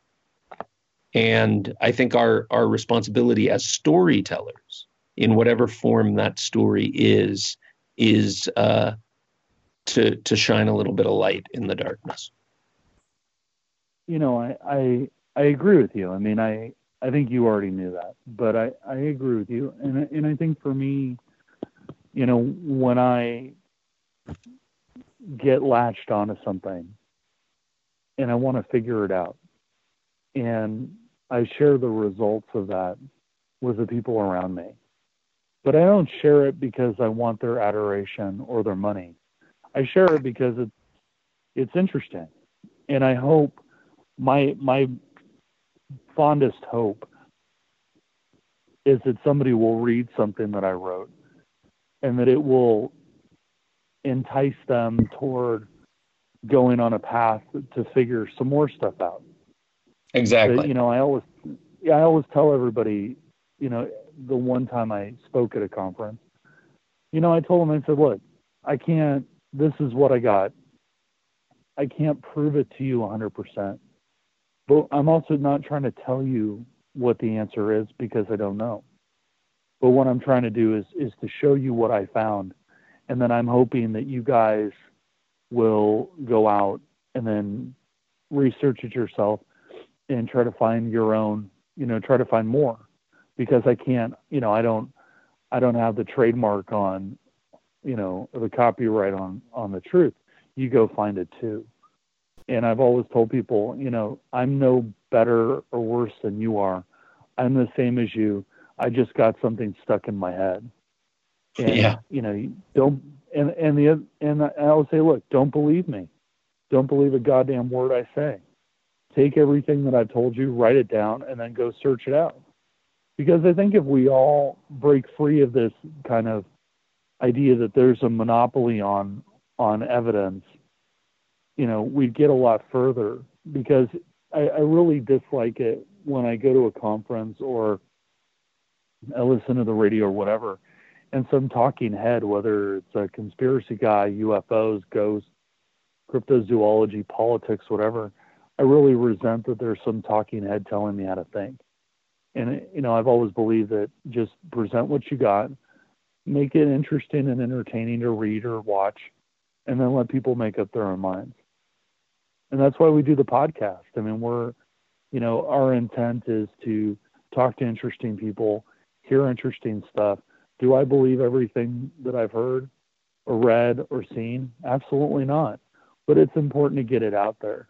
And I think our our responsibility as storytellers, in whatever form that story is, is uh, to to shine a little bit of light in the darkness. You know, I, I I agree with you. I mean, I I think you already knew that, but I I agree with you, and and I think for me, you know, when I get latched onto something and I want to figure it out. And I share the results of that with the people around me. But I don't share it because I want their adoration or their money. I share it because it's it's interesting. And I hope my my fondest hope is that somebody will read something that I wrote and that it will entice them toward going on a path to figure some more stuff out. Exactly. But, you know, I always, I always tell everybody, you know, the one time I spoke at a conference, you know, I told them, I said, look, I can't, this is what I got. I can't prove it to you 100%. But I'm also not trying to tell you what the answer is because I don't know. But what I'm trying to do is is to show you what I found, and then I'm hoping that you guys will go out and then research it yourself and try to find your own, you know, try to find more because I can't, you know, I don't I don't have the trademark on, you know, the copyright on on the truth. You go find it too. And I've always told people, you know, I'm no better or worse than you are. I'm the same as you. I just got something stuck in my head. And, yeah. You know, don't and and the and I will say, look, don't believe me. Don't believe a goddamn word I say. Take everything that I've told you, write it down, and then go search it out. Because I think if we all break free of this kind of idea that there's a monopoly on on evidence, you know, we'd get a lot further. Because I, I really dislike it when I go to a conference or I listen to the radio or whatever, and some talking head, whether it's a conspiracy guy, UFOs, ghosts, cryptozoology, politics, whatever, I really resent that there's some talking head telling me how to think. And you know, I've always believed that just present what you got, make it interesting and entertaining to read or watch, and then let people make up their own minds. And that's why we do the podcast. I mean, we're, you know, our intent is to talk to interesting people, hear interesting stuff. Do I believe everything that I've heard or read or seen? Absolutely not. But it's important to get it out there,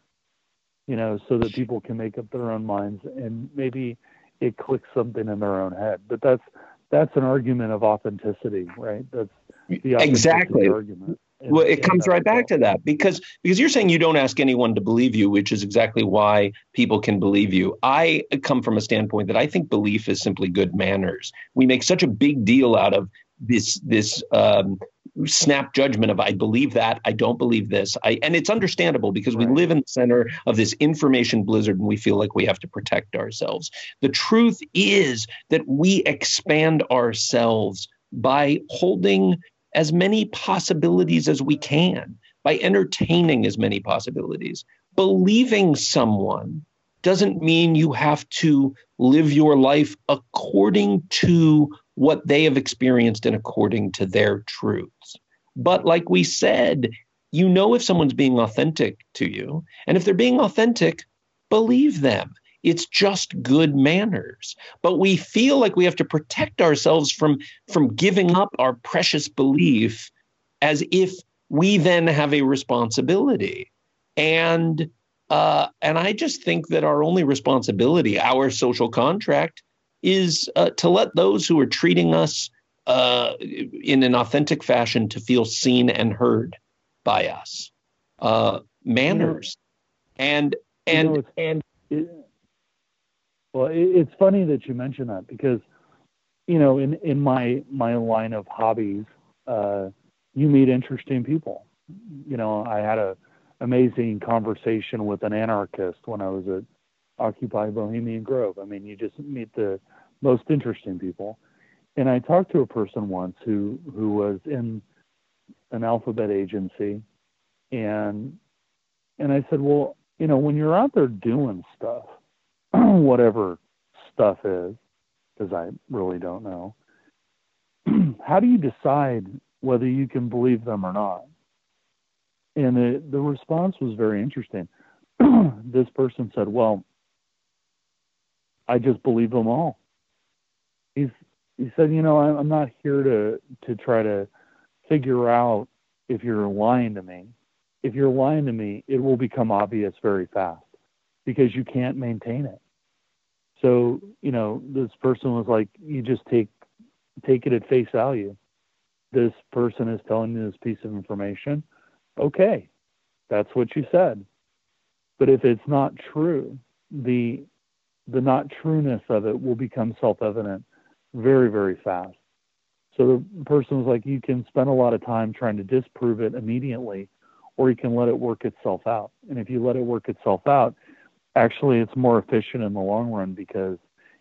you know, so that people can make up their own minds and maybe it clicks something in their own head. But that's that's an argument of authenticity, right? That's the exactly argument well, it comes right back to that because because you're saying you don't ask anyone to believe you, which is exactly why people can believe you. I come from a standpoint that I think belief is simply good manners. We make such a big deal out of this this um, snap judgment of I believe that I don't believe this. I and it's understandable because we live in the center of this information blizzard and we feel like we have to protect ourselves. The truth is that we expand ourselves by holding as many possibilities as we can by entertaining as many possibilities. Believing someone doesn't mean you have to live your life according to what they have experienced and according to their truths. But like we said, you know if someone's being authentic to you. And if they're being authentic, believe them. It's just good manners. But we feel like we have to protect ourselves from, from giving up our precious belief as if we then have a responsibility. And uh, and I just think that our only responsibility, our social contract, is uh, to let those who are treating us uh, in an authentic fashion to feel seen and heard by us. Uh, manners, and and you know, and well, it's funny that you mention that because, you know, in in my my line of hobbies, uh, you meet interesting people. You know, I had a amazing conversation with an anarchist when I was at Occupy Bohemian Grove. I mean, you just meet the most interesting people. And I talked to a person once who who was in an alphabet agency, and and I said, well, you know, when you're out there doing stuff, whatever stuff is, because I really don't know. How do you decide whether you can believe them or not? And the, the response was very interesting. this person said, Well, I just believe them all. He's, he said, You know, I'm not here to, to try to figure out if you're lying to me. If you're lying to me, it will become obvious very fast because you can't maintain it. So, you know, this person was like, you just take take it at face value. This person is telling you this piece of information. Okay, that's what you said. But if it's not true, the the not trueness of it will become self-evident very, very fast. So the person was like, you can spend a lot of time trying to disprove it immediately, or you can let it work itself out. And if you let it work itself out, actually it's more efficient in the long run because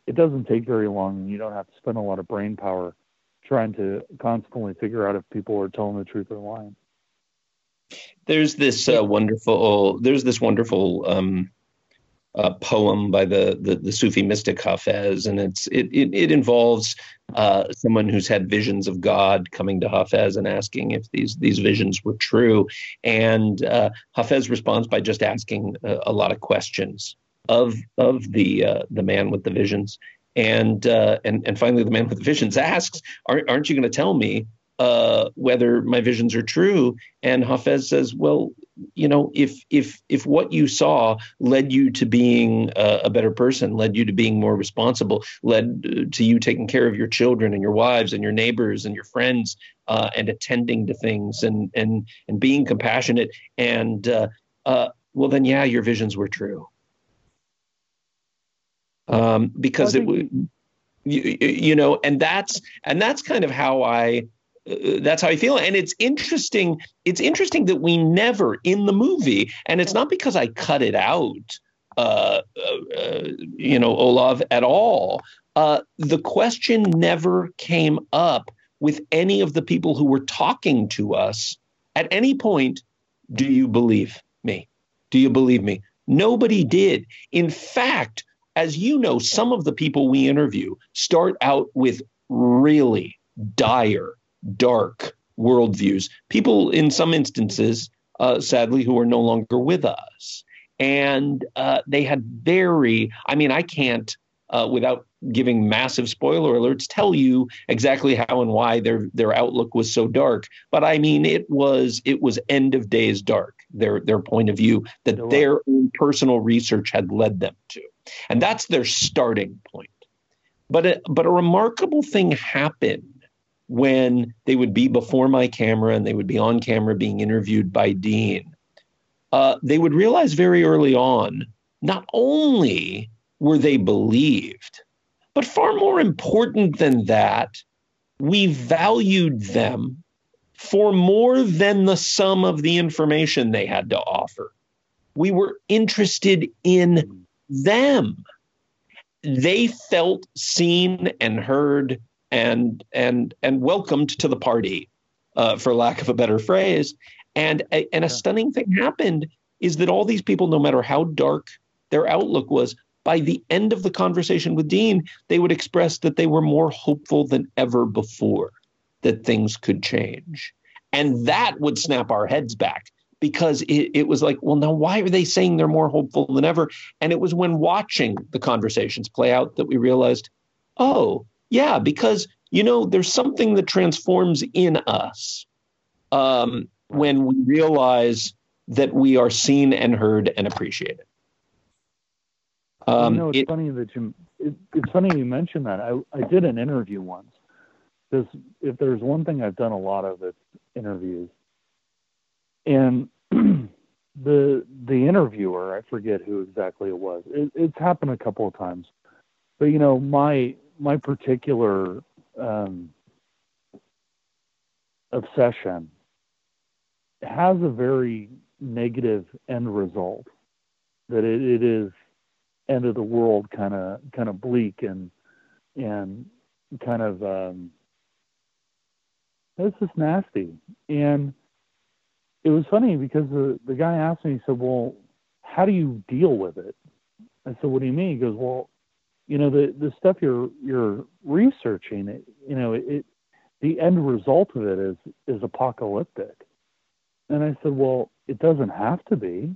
it doesn't take very long and you don't have to spend a lot of brain power trying to constantly figure out if people are telling the truth or lying. There's this uh, wonderful there's this wonderful um, uh, poem by the, the, the Sufi mystic Hafez, and it's it it, it involves uh, someone who's had visions of God coming to Hafez and asking if these these visions were true, and uh, Hafez responds by just asking a, a, lot of questions of of the uh, the man with the visions, and uh, and and finally the man with the visions asks, "Aren't aren't you going to tell me uh, whether my visions are true. And Hafez says, well, you know, if if if what you saw led you to being a, a better person, led you to being more responsible, led to you taking care of your children and your wives and your neighbors and your friends, uh, and attending to things and and and being compassionate, and uh, uh well, then yeah, your visions were true. Um, because it would. You, you know and that's and that's kind of how i uh, that's how I feel. And it's interesting. It's interesting that we never in the movie, and it's not because I cut it out, uh, uh, uh you know, Olav at all. Uh, the question never came up with any of the people who were talking to us at any point. Do you believe me? Do you believe me? Nobody did. In fact, as you know, some of the people we interview start out with really dire dark worldviews. People, in some instances, uh, sadly, who are no longer with us. And uh, they had very, I mean, I can't, uh, without giving massive spoiler alerts, tell you exactly how and why their their outlook was so dark. But I mean, it was it was end of days dark. Their their point of view that their own personal research had led them to, and that's their starting point. But a, but a remarkable thing happened when they would be before my camera and they would be on camera being interviewed by Dean, uh, they would realize very early on not only were they believed, but far more important than that, we valued them for more than the sum of the information they had to offer. We were interested in them. They felt seen and heard and and and welcomed to the party, uh, for lack of a better phrase. And a, and a stunning thing happened is that all these people, no matter how dark their outlook was, by the end of the conversation with Dean, they would express that they were more hopeful than ever before that things could change. And that would snap our heads back because it, it was like, well, now why are they saying they're more hopeful than ever? And it was when watching the conversations play out that we realized, oh, yeah, because you know there's something that transforms in us um, when we realize that we are seen and heard and appreciated. Um, you know, it's it, funny that you. It, it's funny you mentioned that. I I did an interview once. Because if there's one thing I've done a lot of, it's interviews. And the the interviewer, I forget who exactly it was. It, it's happened a couple of times, but you know, my my particular um, obsession has a very negative end result. That it, it is end of the world kind of kind of bleak and and kind of um, this is nasty. And it was funny because the the guy asked me, he said, "Well, how do you deal with it?" I said, "What do you mean?" He goes, "Well, you know the the stuff you're you're researching it you know it the end result of it is is apocalyptic and i said well it doesn't have to be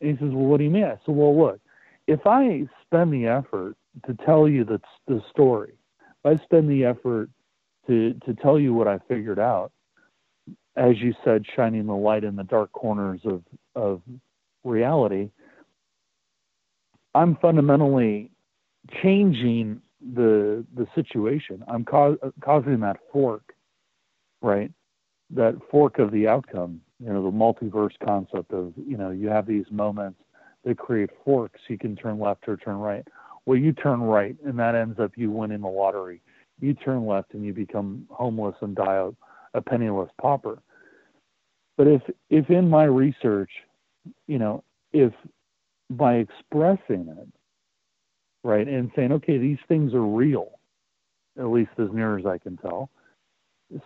and he says well what do you mean i said well look if i spend the effort to tell you the the story if i spend the effort to to tell you what i figured out as you said, shining the light in the dark corners of of reality. I'm fundamentally changing the the situation. I'm ca- causing that fork, right? That fork of the outcome. You know, the multiverse concept of you know you have these moments that create forks. You can turn left or turn right. Well, you turn right, and that ends up you winning the lottery. You turn left, and you become homeless and die a, a penniless pauper. But if if in my research, you know, if by expressing it, right, and saying, okay, these things are real, at least as near as I can tell,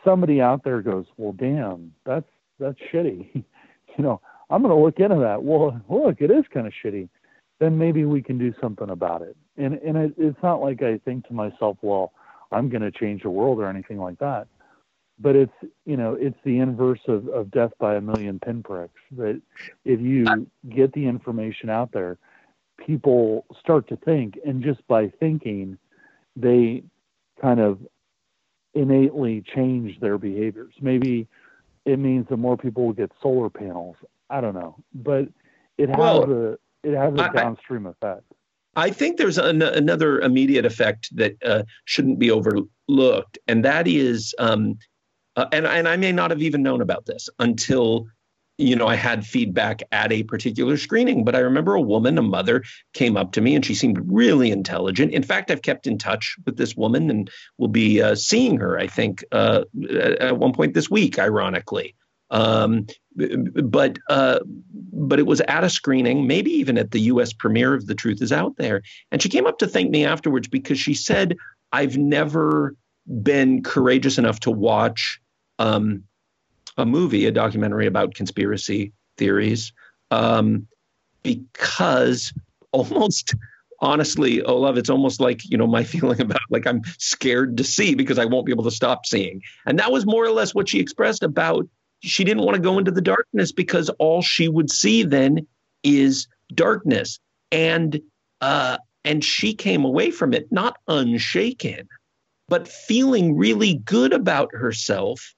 somebody out there goes, well, damn, that's that's shitty. you know, I'm going to look into that. Well, look, it is kind of shitty. Then maybe we can do something about it. And and it, it's not like I think to myself, well, I'm going to change the world or anything like that. But it's you know it's the inverse of, of death by a million pinpricks. That if you get the information out there, people start to think, and just by thinking, they kind of innately change their behaviors. Maybe it means that more people will get solar panels. I don't know, but it has well, a it has a I, downstream effect. I think there's an, another immediate effect that uh, shouldn't be overlooked, and that is, um, uh, and and I may not have even known about this until you know, I had feedback at a particular screening, but I remember a woman, a mother, came up to me and she seemed really intelligent. In fact, I've kept in touch with this woman and will be uh, seeing her, I think, uh, at one point this week, ironically. Um, but uh, but it was at a screening, maybe even at the U.S. premiere of The Truth Is Out There, and she came up to thank me afterwards because she said, "I've never been courageous enough to watch." Um, a movie, a documentary about conspiracy theories, um, because almost honestly, Olav, it's almost like, you know, my feeling about like I'm scared to see because I won't be able to stop seeing. And that was more or less what she expressed about she didn't want to go into the darkness because all she would see then is darkness. And uh and she came away from it not unshaken, but feeling really good about herself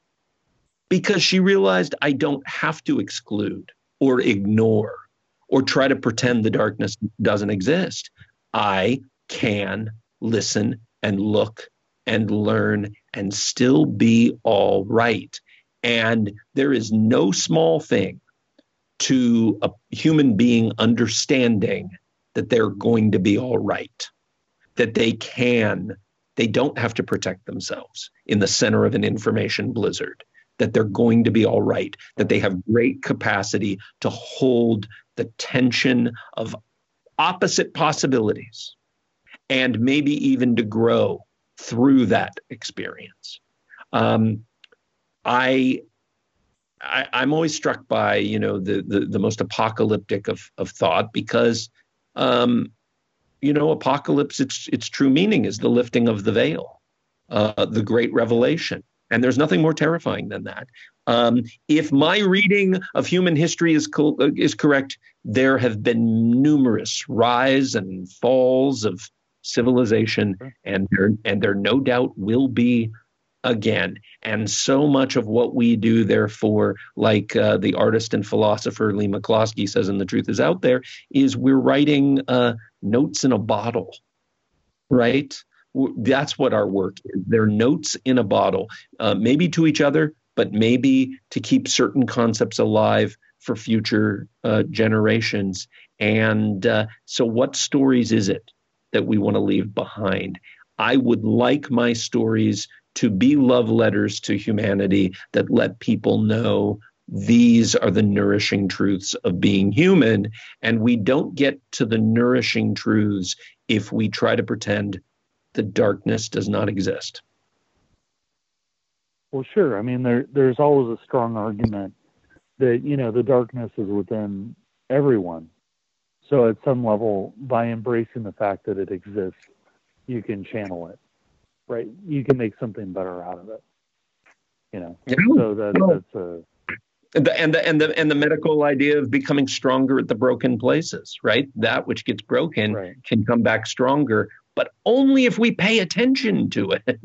because she realized I don't have to exclude or ignore or try to pretend the darkness doesn't exist. I can listen and look and learn and still be all right. And there is no small thing to a human being understanding that they're going to be all right, that they can, they don't have to protect themselves in the center of an information blizzard that they're going to be all right, that they have great capacity to hold the tension of opposite possibilities and maybe even to grow through that experience. Um, I, I am always struck by you know the, the the most apocalyptic of of thought because um, you know apocalypse its its true meaning is the lifting of the veil, uh, the great revelation. And there's nothing more terrifying than that. Um, if my reading of human history is co- is correct, there have been numerous rise and falls of civilization, and there and there no doubt will be again. And so much of what we do, therefore, like uh, the artist and philosopher Leigh McCloskey says, and the truth is out there, is we're writing uh, notes in a bottle, right? That's what our work is. They're notes in a bottle, uh, maybe to each other, but maybe to keep certain concepts alive for future uh, generations. And uh, so, what stories is it that we want to leave behind? I would like my stories to be love letters to humanity that let people know these are the nourishing truths of being human. And we don't get to the nourishing truths if we try to pretend the darkness does not exist. Well, sure. I mean, there there's always a strong argument that you know the darkness is within everyone. So at some level, by embracing the fact that it exists, you can channel it, right? You can make something better out of it. You know, yeah. so that, that's a and the, and the and the and the medical idea of becoming stronger at the broken places, right? That which gets broken right. can come back stronger but only if we pay attention to it.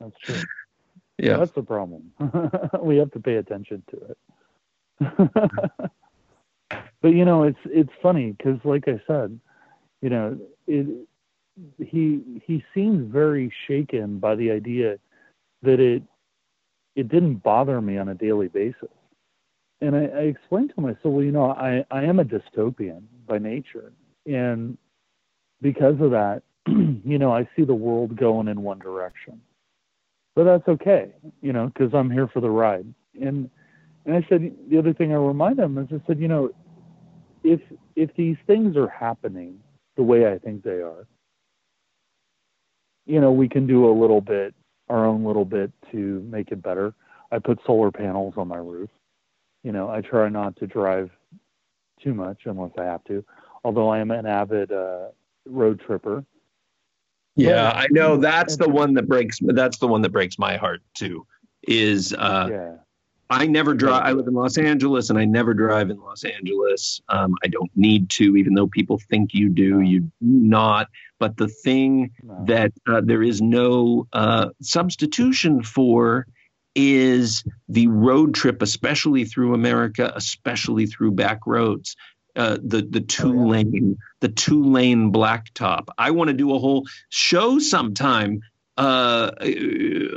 That's true. Yeah. That's the problem. we have to pay attention to it. but you know, it's it's funny because, like I said, you know, it he he seems very shaken by the idea that it it didn't bother me on a daily basis. And I, I explained to him, I said, well, you know, I, I am a dystopian by nature. And because of that, you know, I see the world going in one direction. But that's okay, you know, because I'm here for the ride. And and I said the other thing I remind them is I said, you know, if if these things are happening the way I think they are, you know, we can do a little bit, our own little bit to make it better. I put solar panels on my roof. You know, I try not to drive too much unless I have to, although I am an avid uh, road tripper. Yeah, I know that's the one that breaks. That's the one that breaks my heart too. Is uh, yeah. I never drive. I live in Los Angeles, and I never drive in Los Angeles. Um, I don't need to, even though people think you do. You do not. But the thing No. that uh, there is no uh, substitution for is the road trip, especially through America, especially through back roads. Uh, the the two Oh, yeah. lane the two lane blacktop. I want to do a whole show sometime uh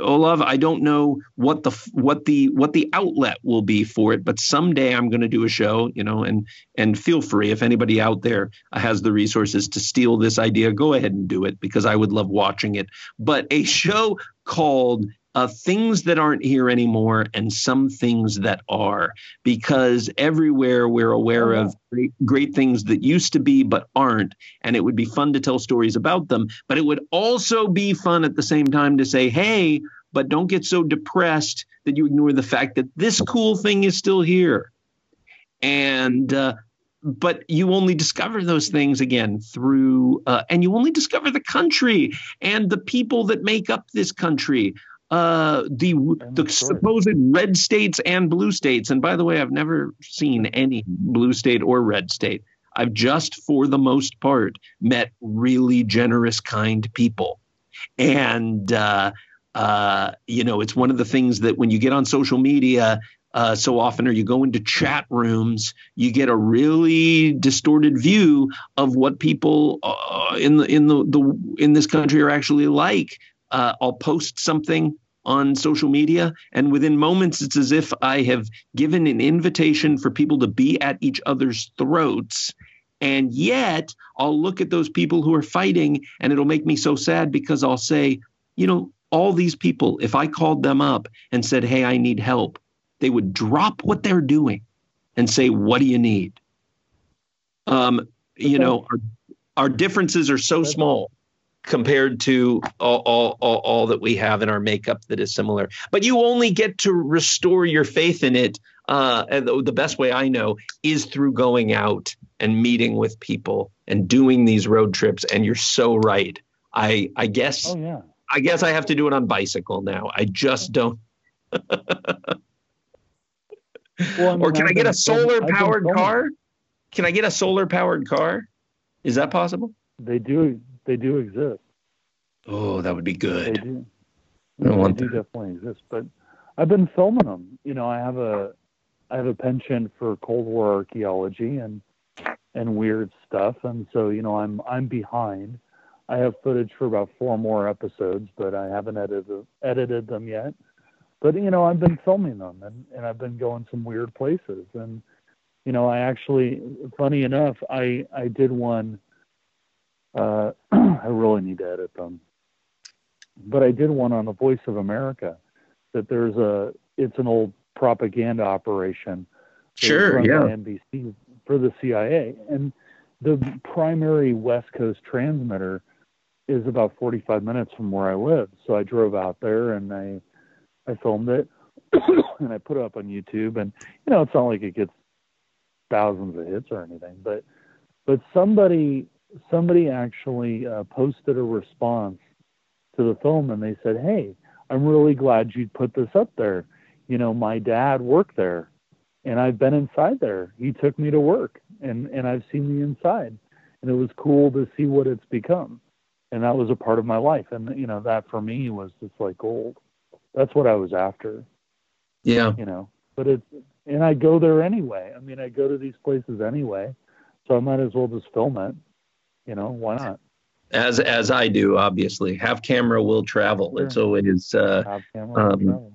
Olav, I don't know what the what the what the outlet will be for it, but someday I'm going to do a show, you know, and and feel free if anybody out there has the resources to steal this idea, go ahead and do it because I would love watching it. But a show called uh, things that aren't here anymore and some things that are. Because everywhere we're aware of great, great things that used to be but aren't and it would be fun to tell stories about them but it would also be fun at the same time to say hey but don't get so depressed that you ignore the fact that this cool thing is still here. And uh, but you only discover those things again through uh, and you only discover the country and the people that make up this country uh the the supposed red states and blue states. And by the way i've never seen any blue state or red state. I've just for the most part met really generous kind people. And uh uh you know it's one of the things that when you get on social media uh, so often or you go into chat rooms you get a really distorted view of what people uh, in the in the, the in this country are actually like uh, I'll post something on social media, and within moments, it's as if I have given an invitation for people to be at each other's throats. And yet, I'll look at those people who are fighting, and it'll make me so sad because I'll say, you know, all these people, if I called them up and said, hey, I need help, they would drop what they're doing and say, what do you need? Um, you know, our, our differences are so small compared to all, all, all, all that we have in our makeup that is similar. But you only get to restore your faith in it. Uh, and the, the best way I know is through going out and meeting with people and doing these road trips. And you're so right. I, I guess Oh yeah. I guess I have to do it on bicycle now. I just don't. Well, I mean, or can I've I get a solar powered car? Can I get a solar powered car? Is that possible? They do. They do exist. Oh, that would be good. They do. I they do definitely exist. But I've been filming them. You know, I have a I have a penchant for Cold War archaeology and and weird stuff, and so you know I'm I'm behind. I have footage for about four more episodes, but I haven't edited edited them yet. But you know I've been filming them, and and I've been going some weird places, and you know I actually, funny enough, I I did one. Uh, I really need to edit them but I did one on the Voice of America. That there's a it's an old propaganda operation. Sure, yeah. NBC for the CIA, and the primary West Coast transmitter is about 45 minutes from where I live. So I drove out there and I I filmed it and I put it up on YouTube. And you know, it's not like it gets thousands of hits or anything, but but somebody somebody actually uh, posted a response to the film and they said, "Hey, I'm really glad you put this up there. You know, my dad worked there, and I've been inside there. He took me to work, and and I've seen the inside, and it was cool to see what it's become, and that was a part of my life. And you know, that for me was just like gold. That's what I was after. Yeah. You know, but it's and I go there anyway. I mean, I go to these places anyway, so I might as well just film it. You know, why not? As as I do, obviously. Have camera will travel. Sure. It's always uh, have camera um, travel.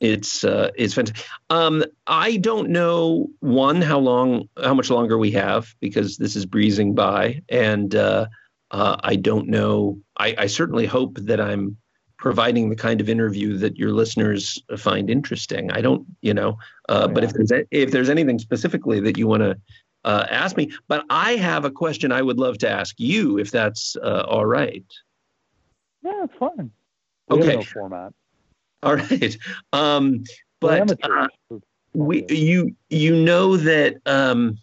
It's uh, it's fantastic. Um, I don't know one how long, how much longer we have because this is breezing by, and uh, uh, I don't know. I, I certainly hope that I'm providing the kind of interview that your listeners find interesting. I don't, you know, uh, oh, but if there's a, if there's anything specifically that you want to uh, ask me, but I have a question I would love to ask you, if that's uh, all right. Yeah, it's fine. We okay. No format. All right. Um, but uh, we you you know that um,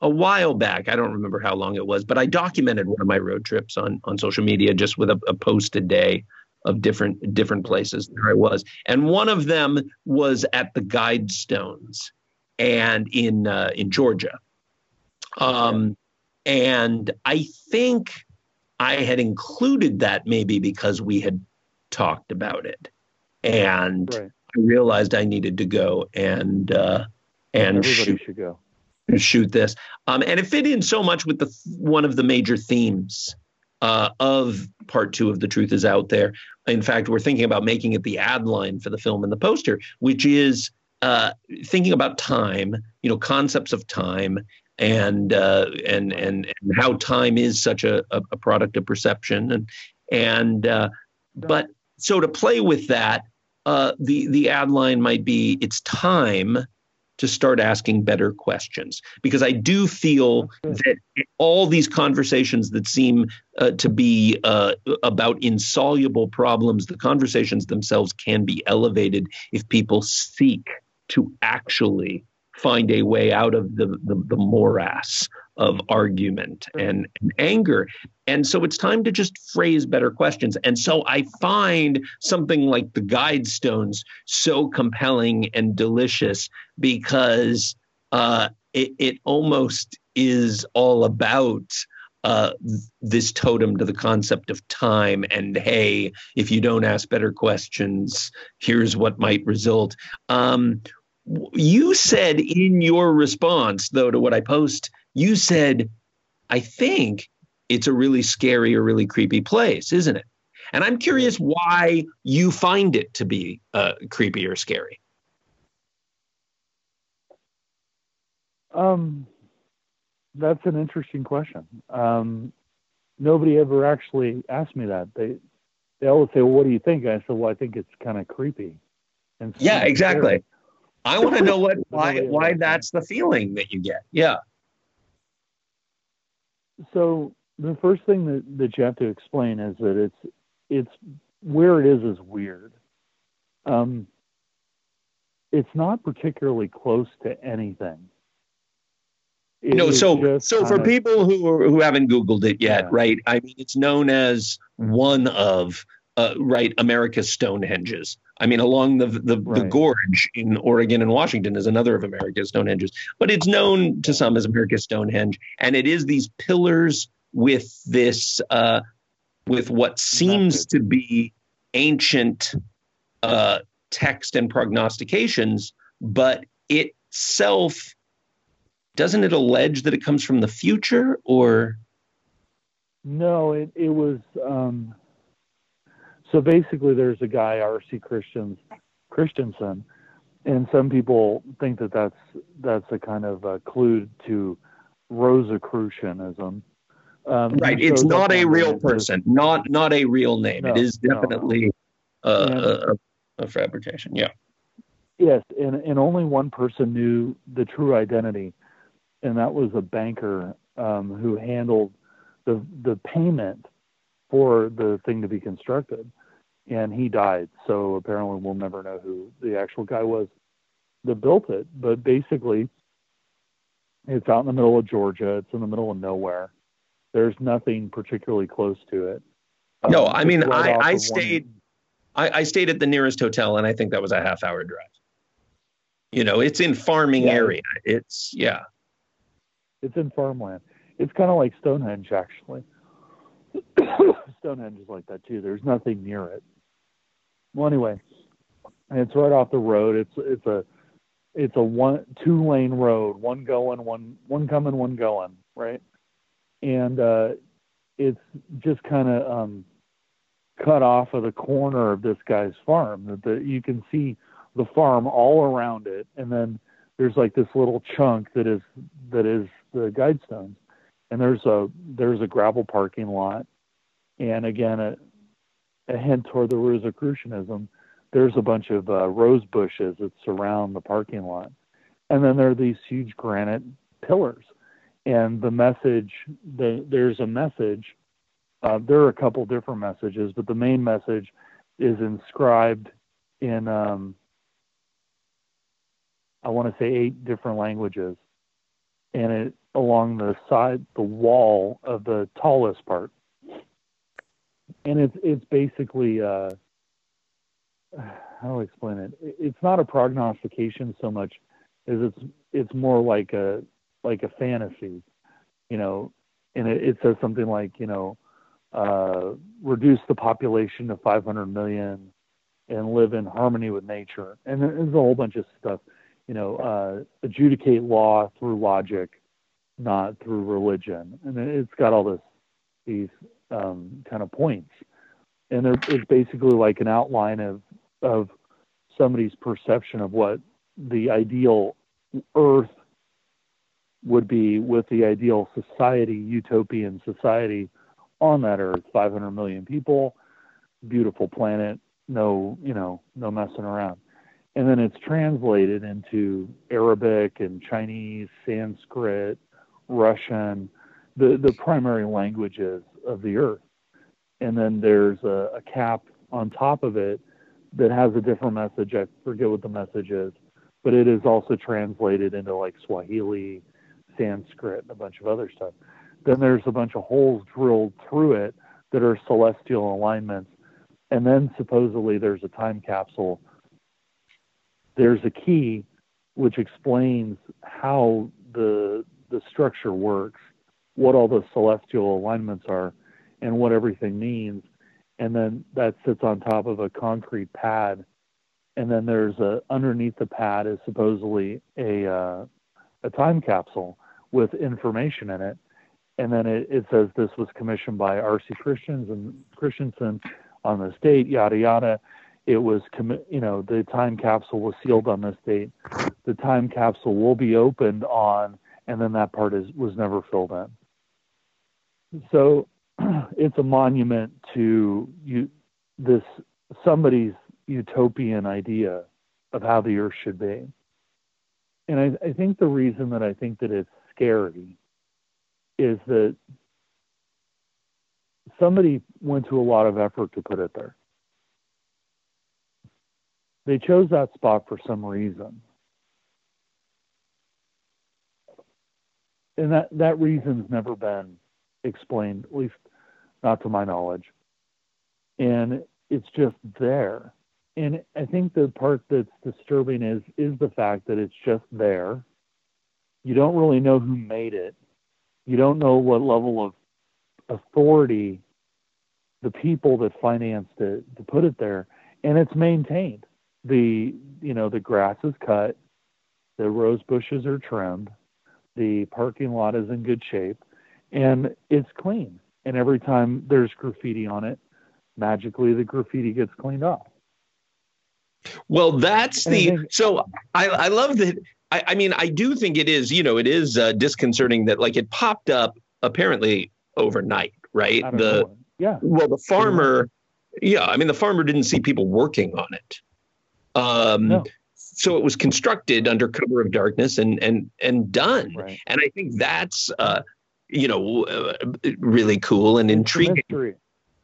a while back, I don't remember how long it was, but I documented one of my road trips on on social media just with a, a post a day of different different places there I was, and one of them was at the Guidestones, and in uh, in Georgia, um, and I think I had included that maybe because we had talked about it, and right. I realized I needed to go and uh, and everybody shoot, should go shoot this, um, and it fit in so much with the one of the major themes uh, of part two of The Truth is Out There. In fact, we're thinking about making it the ad line for the film and the poster, which is uh, thinking about time, you know, concepts of time and uh, and and and how time is such a, a product of perception and and uh, but so to play with that, uh, the the ad line might be it's time to start asking better questions. Because I do feel that all these conversations that seem uh, to be uh, about insoluble problems, the conversations themselves can be elevated if people seek to actually find a way out of the, the, the morass of argument and, and, anger. And so it's time to just phrase better questions. And so I find something like the Guidestones so compelling and delicious because uh, it, it almost is all about uh, this totem to the concept of time and hey if you don't ask better questions here's what might result um, you said in your response, though, to what I post, you said, I think it's a really scary or really creepy place, isn't it? And I'm curious why you find it to be uh, creepy or scary. Um, that's an interesting question. Um, nobody ever actually asked me that. They they always say, "Well, what do you think?" I said, "Well, I think it's kind of creepy." And yeah, exactly. Scary. I want to know what why why that's the feeling that you get. Yeah. So the first thing that, that you have to explain is that it's it's where it is is weird. Um, it's not particularly close to anything. It no, so so for of, people who are, who haven't Googled it yet, yeah. right? I mean, it's known as one of uh, right America's Stonehenges. I mean, along the the, right. the, gorge in Oregon and Washington is another of America's Stonehenges, but it's known to some as America's Stonehenge, and it is these pillars with this uh, with what seems to be ancient uh, text and prognostications, but itself doesn't it allege that it comes from the future or no it, it was um, so basically, there's a guy, R.C. Christians, Christensen, and some people think that that's that's a kind of a clue to Rosicrucianism. Um, right. It's not a real person, not not a real name. No, it is definitely no. a, a, a, fabrication. Yeah. Yes, and and only one person knew the true identity, and that was a banker um, who handled the the payment for the thing to be constructed and he died. So apparently, we'll never know who the actual guy was that built it. But basically, it's out in the middle of Georgia. It's in the middle of nowhere. There's nothing particularly close to it. No, um, I mean, right I, I stayed. I, I, stayed at the nearest hotel, and I think that was a half hour drive. You know, it's in farming yeah. area. It's yeah. It's in farmland. It's kind of like Stonehenge, actually. Stonehenge is like that too. There's nothing near it. Well, anyway, it's right off the road. It's it's a it's a one two lane road, one going, one one coming, one going, right? And uh, it's just kind of um, cut off of the corner of this guy's farm. That the, you can see the farm all around it, and then there's like this little chunk that is that is the guidestones, and there's a there's a gravel parking lot, and again a, a hint toward the Rosicrucianism there's a bunch of uh, rose bushes that surround the parking lot. And then there are these huge granite pillars. And the message, the, there's a message. Uh, there are a couple different messages, but the main message is inscribed in, um, I want to say, eight different languages. And it along the side, the wall of the tallest part. And it's it's basically uh, how do I explain it? It's not a prognostication so much as it's it's more like a like a fantasy, you know. And it, it says something like, you know, uh, reduce the population to 500 million and live in harmony with nature. And there's a whole bunch of stuff, you know, uh, adjudicate law through logic, not through religion. And it's got all this these um, kind of points. And it's basically like an outline of of somebody's perception of what the ideal earth would be with the ideal society, utopian society on that earth, 500 million people, beautiful planet, no, you know, no messing around. And then it's translated into Arabic and Chinese, Sanskrit, Russian, the, the primary languages of the earth. And then there's a, a cap on top of it that has a different message. I forget what the message is, but it is also translated into like Swahili, Sanskrit, and a bunch of other stuff. Then there's a bunch of holes drilled through it that are celestial alignments. And then supposedly there's a time capsule. There's a key which explains how the the structure works, what all the celestial alignments are, and what everything means. And then that sits on top of a concrete pad. And then there's a underneath the pad is supposedly a uh, a time capsule with information in it. And then it, it says this was commissioned by R.C. Christensen on this date yada yada. It was commi- you know the time capsule was sealed on this date the time capsule will be opened on and then that part is was never filled in so it's a monument to you, this somebody's utopian idea of how the earth should be. And I, I think the reason that I think that it's scary is that somebody went to a lot of effort to put it there. They chose that spot for some reason. And that, that reason's never been explained, at least not to my knowledge. And it's just there. And I think the part that's disturbing is is the fact that it's just there. You don't really know who made it. You don't know what level of authority the people that financed it to put it there and it's maintained the you know the grass is cut the rose bushes are trimmed the parking lot is in good shape and it's clean and every time there's graffiti on it, magically the graffiti gets cleaned off. Well, that's the think, so I, I love that. I, I, mean, I do think it is, you know, it is uh, disconcerting that like it popped up apparently overnight, right? The know. yeah. Well, the farmer, yeah, I mean, the farmer didn't see people working on it. Um, no. So it was constructed under cover of darkness and and and done. Right. And I think that's uh, you know, uh, really cool and intriguing.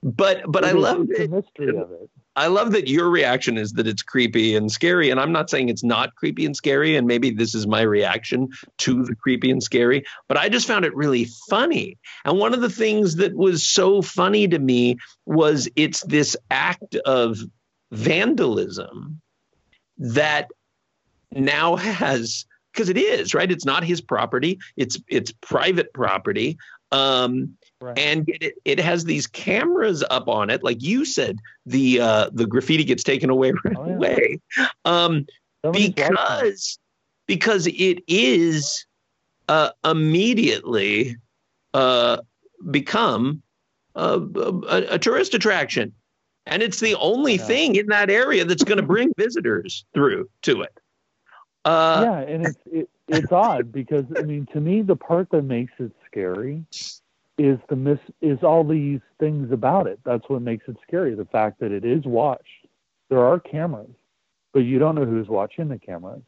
But but it I love the mystery of it. I love that your reaction is that it's creepy and scary, and I'm not saying it's not creepy and scary. And maybe this is my reaction to the creepy and scary, but I just found it really funny. And one of the things that was so funny to me was it's this act of vandalism that now has because it is right. It's not his property. It's it's private property. Um, right. And it, it has these cameras up on it, like you said. The uh, the graffiti gets taken away right oh, yeah. away um, because because it is uh, immediately uh, become a, a, a, tourist attraction, and it's the only yeah. thing in that area that's going to bring visitors through to it. Uh, yeah, and it's it, it's odd because I mean, to me, the part that makes it scary is the miss is all these things about it. That's what makes it scary. The fact that it is watched. There are cameras, but you don't know who's watching the cameras.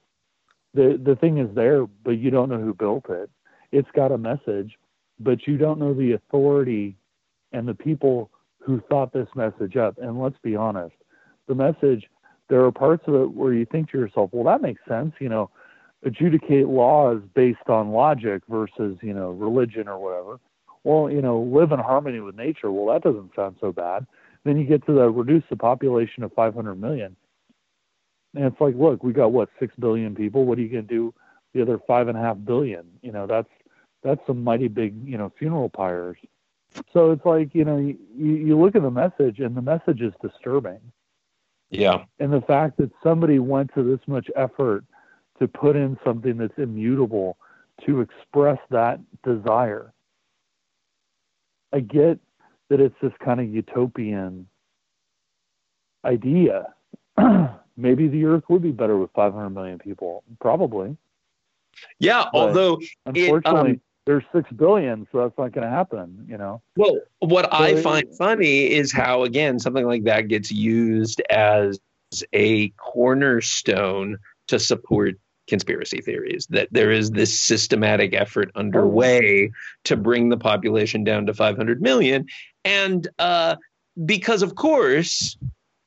The the thing is there, but you don't know who built it. It's got a message, but you don't know the authority and the people who thought this message up. And let's be honest, the message there are parts of it where you think to yourself, well, that makes sense. You know, adjudicate laws based on logic versus, you know, religion or whatever. Well, you know, live in harmony with nature. Well, that doesn't sound so bad. Then you get to the reduce the population of 500 million. And it's like, look, we got what, 6 billion people. What are you going to do the other five and a half billion? You know, that's, that's some mighty big, you know, funeral pyres. So it's like, you know, you, you look at the message and the message is disturbing. Yeah. And the fact that somebody went to this much effort to put in something that's immutable to express that desire. I get that it's this kind of utopian idea. Maybe the earth would be better with 500 million people. Probably. Yeah, but although unfortunately, it, um, there's six billion, so that's not going to happen. You know. Well, what so I find funny is how again something like that gets used as a cornerstone to support conspiracy theories that there is this systematic effort underway to bring the population down to 500 million and uh, because of course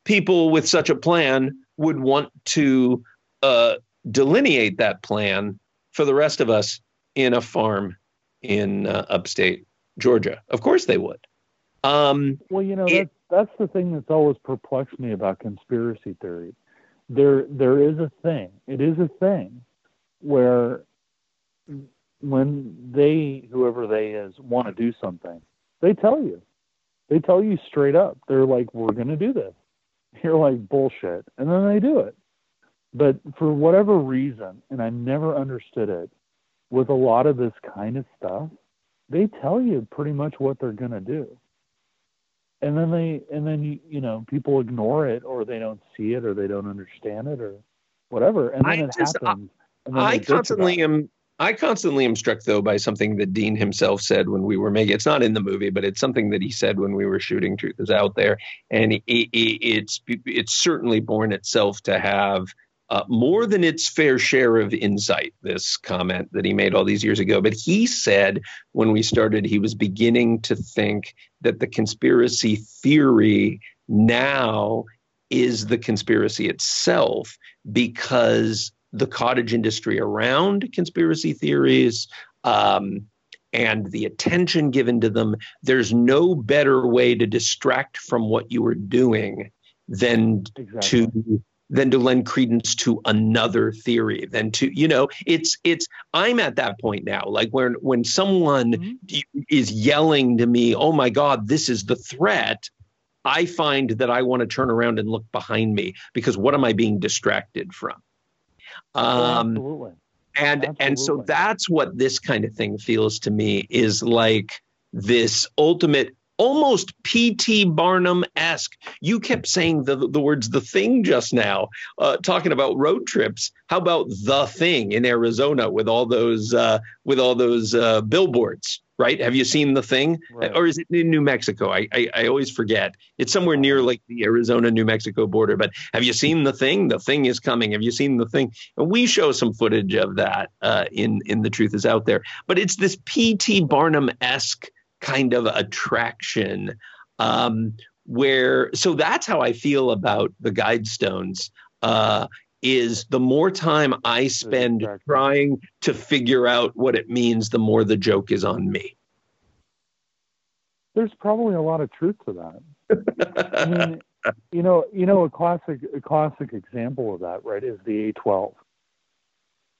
people with such a plan would want to uh, delineate that plan for the rest of us in a farm in uh, upstate georgia of course they would um, well you know it, that's, that's the thing that's always perplexed me about conspiracy theories there there is a thing. It is a thing where when they whoever they is want to do something, they tell you. They tell you straight up. They're like, "We're going to do this." You're like, "Bullshit," and then they do it. But for whatever reason, and I never understood it, with a lot of this kind of stuff, they tell you pretty much what they're going to do. And then they and then you you know people ignore it or they don't see it or they don't understand it or whatever. And then I it just, happens I constantly am I constantly am struck though by something that Dean himself said when we were making it's not in the movie but it's something that he said when we were shooting Truth is out there. And it, it, it's it's certainly borne itself to have uh, more than its fair share of insight, this comment that he made all these years ago. But he said when we started, he was beginning to think that the conspiracy theory now is the conspiracy itself because the cottage industry around conspiracy theories um, and the attention given to them, there's no better way to distract from what you are doing than exactly. to than to lend credence to another theory than to you know it's it's i'm at that point now like when when someone mm-hmm. is yelling to me oh my god this is the threat i find that i want to turn around and look behind me because what am i being distracted from um Absolutely. and Absolutely. and so that's what this kind of thing feels to me is like this ultimate almost P.T. Barnum esque. You kept saying the, the words the thing just now, uh, talking about road trips. How about the thing in Arizona with all those uh, with all those uh, billboards? Right? Have you seen the thing, right. or is it in New Mexico? I, I, I always forget. It's somewhere near like the Arizona New Mexico border. But have you seen the thing? The thing is coming. Have you seen the thing? And we show some footage of that uh, in in the Truth Is Out There. But it's this P.T. Barnum esque kind of attraction um, where so that's how i feel about the guidestones uh, is the more time i spend trying to figure out what it means the more the joke is on me. There's probably a lot of truth to that. I mean you know you know a classic a classic example of that right is the a12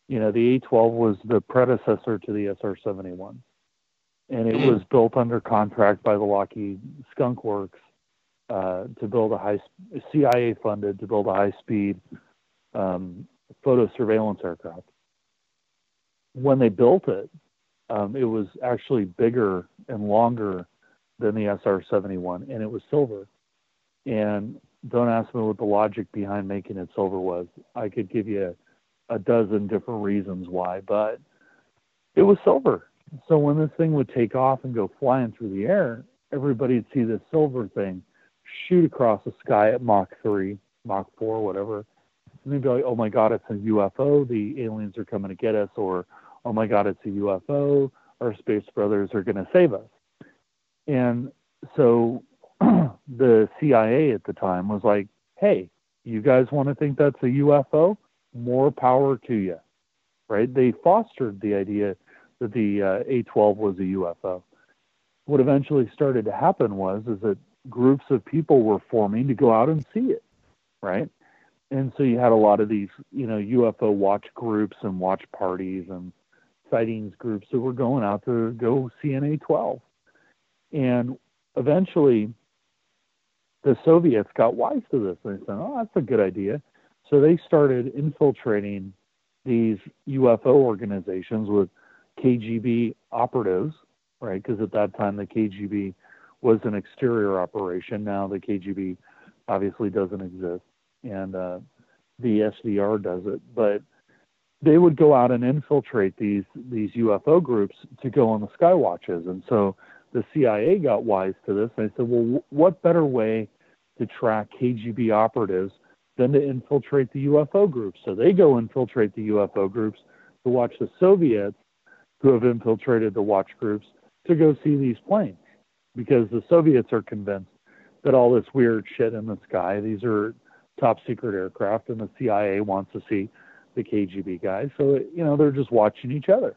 you know the a12 was the predecessor to the sr71 and it was built under contract by the Lockheed Skunk Works uh, to build a high CIA funded to build a high speed um, photo surveillance aircraft. When they built it, um, it was actually bigger and longer than the SR 71, and it was silver. And don't ask me what the logic behind making it silver was. I could give you a, a dozen different reasons why, but it was silver. So when this thing would take off and go flying through the air, everybody'd see this silver thing shoot across the sky at Mach 3, Mach 4, whatever. And they'd be like, oh my God, it's a UFO. The aliens are coming to get us. Or, oh my God, it's a UFO. Our space brothers are going to save us. And so the CIA at the time was like, hey, you guys want to think that's a UFO? More power to you. Right? They fostered the idea that the uh, A12 was a UFO. What eventually started to happen was is that groups of people were forming to go out and see it, right? And so you had a lot of these, you know, UFO watch groups and watch parties and sightings groups that were going out to go see an A12. And eventually the Soviets got wise to this. They said, oh, that's a good idea. So they started infiltrating these UFO organizations with KGB operatives, right? Because at that time the KGB was an exterior operation. Now the KGB obviously doesn't exist, and uh, the SVR does it. But they would go out and infiltrate these these UFO groups to go on the sky watches, and so the CIA got wise to this. And they said, well, what better way to track KGB operatives than to infiltrate the UFO groups? So they go infiltrate the UFO groups to watch the Soviets who have infiltrated the watch groups to go see these planes because the Soviets are convinced that all this weird shit in the sky, these are top secret aircraft, and the CIA wants to see the KGB guys. So, you know, they're just watching each other.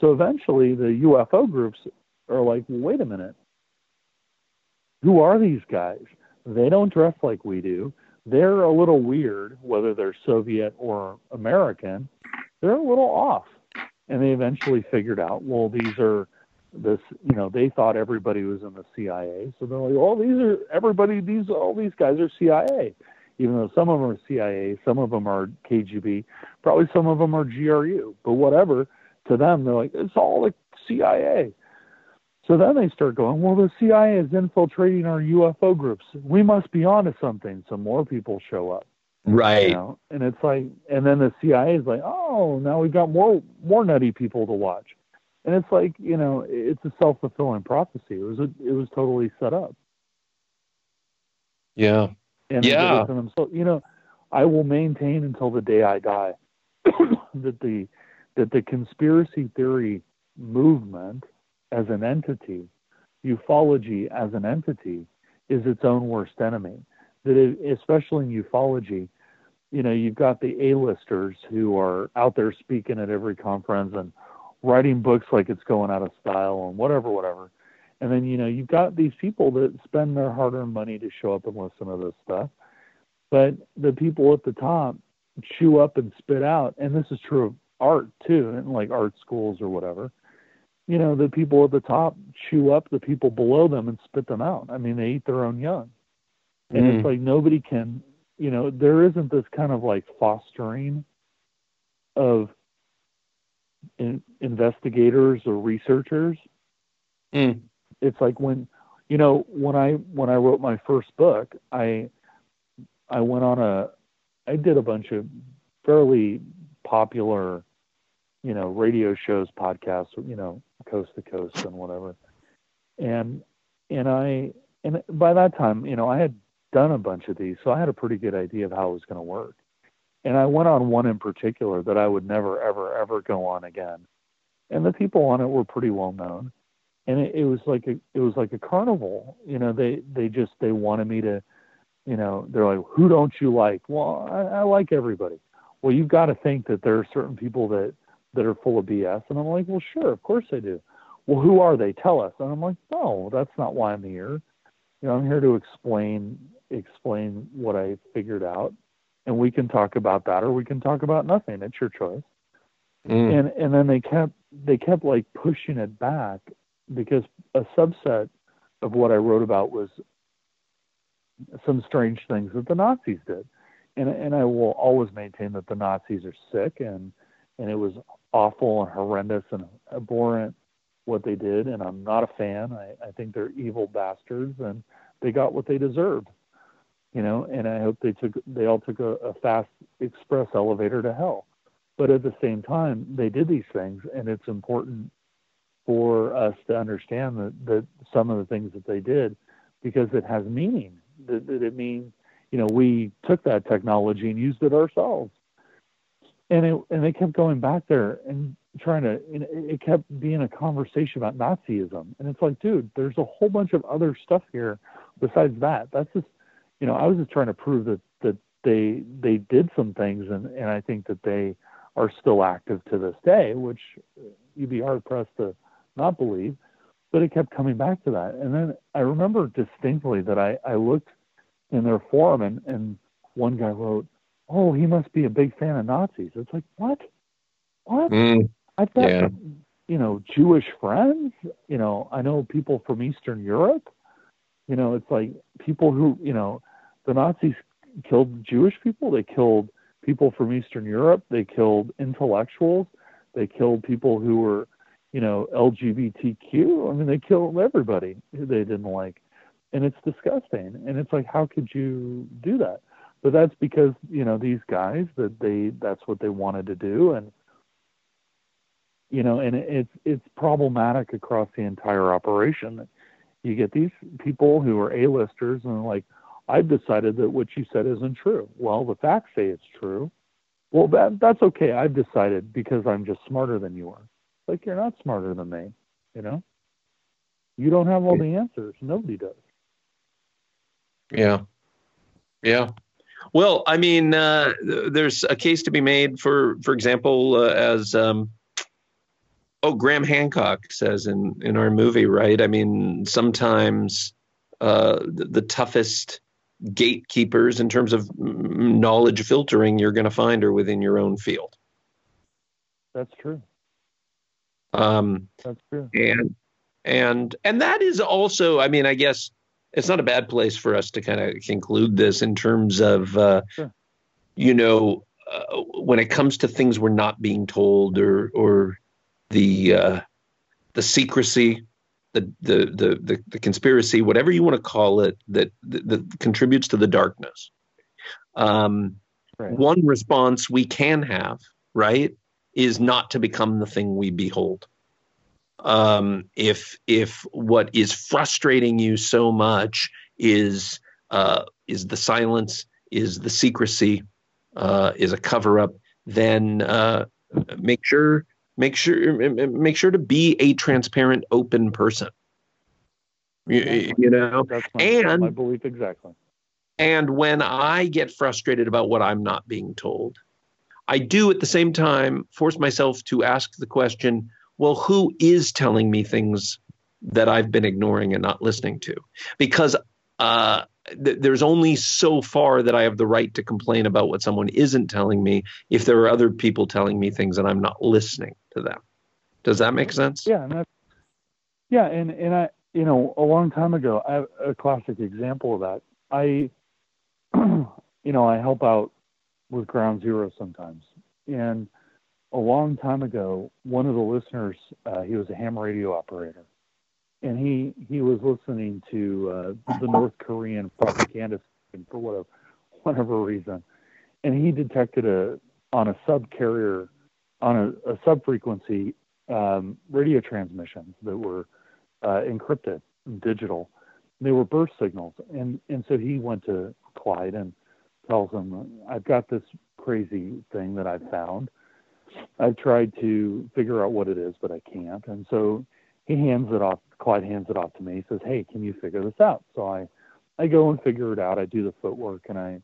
So eventually the UFO groups are like, wait a minute. Who are these guys? They don't dress like we do. They're a little weird, whether they're Soviet or American. They're a little off and they eventually figured out, well, these are this, you know, they thought everybody was in the CIA, so they're like, oh, these are everybody, these all these guys are CIA, even though some of them are CIA, some of them are KGB, probably some of them are GRU, but whatever. To them, they're like, it's all the CIA. So then they start going, well, the CIA is infiltrating our UFO groups. We must be onto something. So more people show up. Right. You know? And it's like, and then the CIA is like, oh, now we've got more more nutty people to watch, and it's like, you know, it's a self fulfilling prophecy. It was a, it was totally set up. Yeah. And yeah. So you know, I will maintain until the day I die that the that the conspiracy theory movement as an entity, ufology as an entity, is its own worst enemy. That it, especially in ufology, you know, you've got the A-listers who are out there speaking at every conference and writing books like it's going out of style and whatever, whatever. And then, you know, you've got these people that spend their hard earned money to show up and listen to this stuff. But the people at the top chew up and spit out, and this is true of art too, and like art schools or whatever. You know, the people at the top chew up the people below them and spit them out. I mean, they eat their own young. And mm. it's like nobody can you know, there isn't this kind of like fostering of in, investigators or researchers. Mm. It's like when, you know, when I when I wrote my first book, I I went on a I did a bunch of fairly popular, you know, radio shows, podcasts, you know, coast to coast and whatever. And and I and by that time, you know, I had done a bunch of these, so I had a pretty good idea of how it was going to work. And I went on one in particular that I would never, ever, ever go on again. And the people on it were pretty well known. And it, it was like a it was like a carnival. You know, they they just they wanted me to, you know, they're like, who don't you like? Well, I, I like everybody. Well, you've got to think that there are certain people that that are full of BS. And I'm like, well, sure, of course I do. Well, who are they? Tell us. And I'm like, no, that's not why I'm here. You know, I'm here to explain explain what I figured out, and we can talk about that, or we can talk about nothing. It's your choice. Mm. And and then they kept they kept like pushing it back because a subset of what I wrote about was some strange things that the Nazis did. And, and I will always maintain that the Nazis are sick and, and it was awful and horrendous and abhorrent what they did. And I'm not a fan. I, I think they're evil bastards and they got what they deserved, you know, and I hope they took, they all took a, a fast express elevator to hell. But at the same time, they did these things and it's important for us to understand that, that some of the things that they did because it has meaning. That, that it means, you know, we took that technology and used it ourselves. And it and they kept going back there and trying to and it kept being a conversation about Nazism. And it's like, dude, there's a whole bunch of other stuff here besides that. That's just you know, I was just trying to prove that that they they did some things and, and I think that they are still active to this day, which you'd be hard pressed to not believe, but it kept coming back to that. And then I remember distinctly that I, I looked in their forum and, and one guy wrote, Oh, he must be a big fan of Nazis. It's like, what? What? Mm, I've got, yeah. you know, Jewish friends. You know, I know people from Eastern Europe. You know, it's like people who, you know, the Nazis killed Jewish people. They killed people from Eastern Europe. They killed intellectuals. They killed people who were you know, LGBTQ. I mean, they killed everybody who they didn't like. And it's disgusting. And it's like, how could you do that? But that's because, you know, these guys that they that's what they wanted to do and you know, and it's it's problematic across the entire operation. You get these people who are A-listers and like, I've decided that what you said isn't true. Well, the facts say it's true. Well, that that's okay. I've decided because I'm just smarter than you are like you're not smarter than me, you know? You don't have all the answers. Nobody does. Yeah. Yeah. Well, I mean, uh, there's a case to be made for, for example, uh, as um, oh, Graham Hancock says in in our movie, right? I mean, sometimes uh, the, the toughest gatekeepers in terms of knowledge filtering you're going to find are within your own field. That's true. Um, That's true. And and and that is also, I mean, I guess it's not a bad place for us to kind of conclude this in terms of, uh, sure. you know, uh, when it comes to things we're not being told or or the uh, the secrecy, the, the the the the conspiracy, whatever you want to call it, that that, that contributes to the darkness. Um, right. One response we can have, right, is not to become the thing we behold. Um, if if what is frustrating you so much is uh, is the silence, is the secrecy, uh, is a cover up, then uh, make sure make sure make sure to be a transparent, open person. You, you know, That's my, and my belief exactly. And when I get frustrated about what I'm not being told, I do at the same time force myself to ask the question well, who is telling me things that I've been ignoring and not listening to? Because uh, th- there's only so far that I have the right to complain about what someone isn't telling me if there are other people telling me things and I'm not listening to them. Does that make sense? Yeah, and yeah, and and I, you know, a long time ago, a classic example of that. I, you know, I help out with Ground Zero sometimes. And a long time ago, one of the listeners, uh, he was a ham radio operator, and he he was listening to uh, the North Korean propaganda for whatever whatever reason, and he detected a on a sub carrier on a, a sub frequency um, radio transmissions that were uh, encrypted, digital. They were burst signals, and and so he went to Clyde and tells him, I've got this crazy thing that I've found. I've tried to figure out what it is, but I can't. And so he hands it off, Clyde hands it off to me. He says, Hey, can you figure this out? So I, I go and figure it out. I do the footwork and I,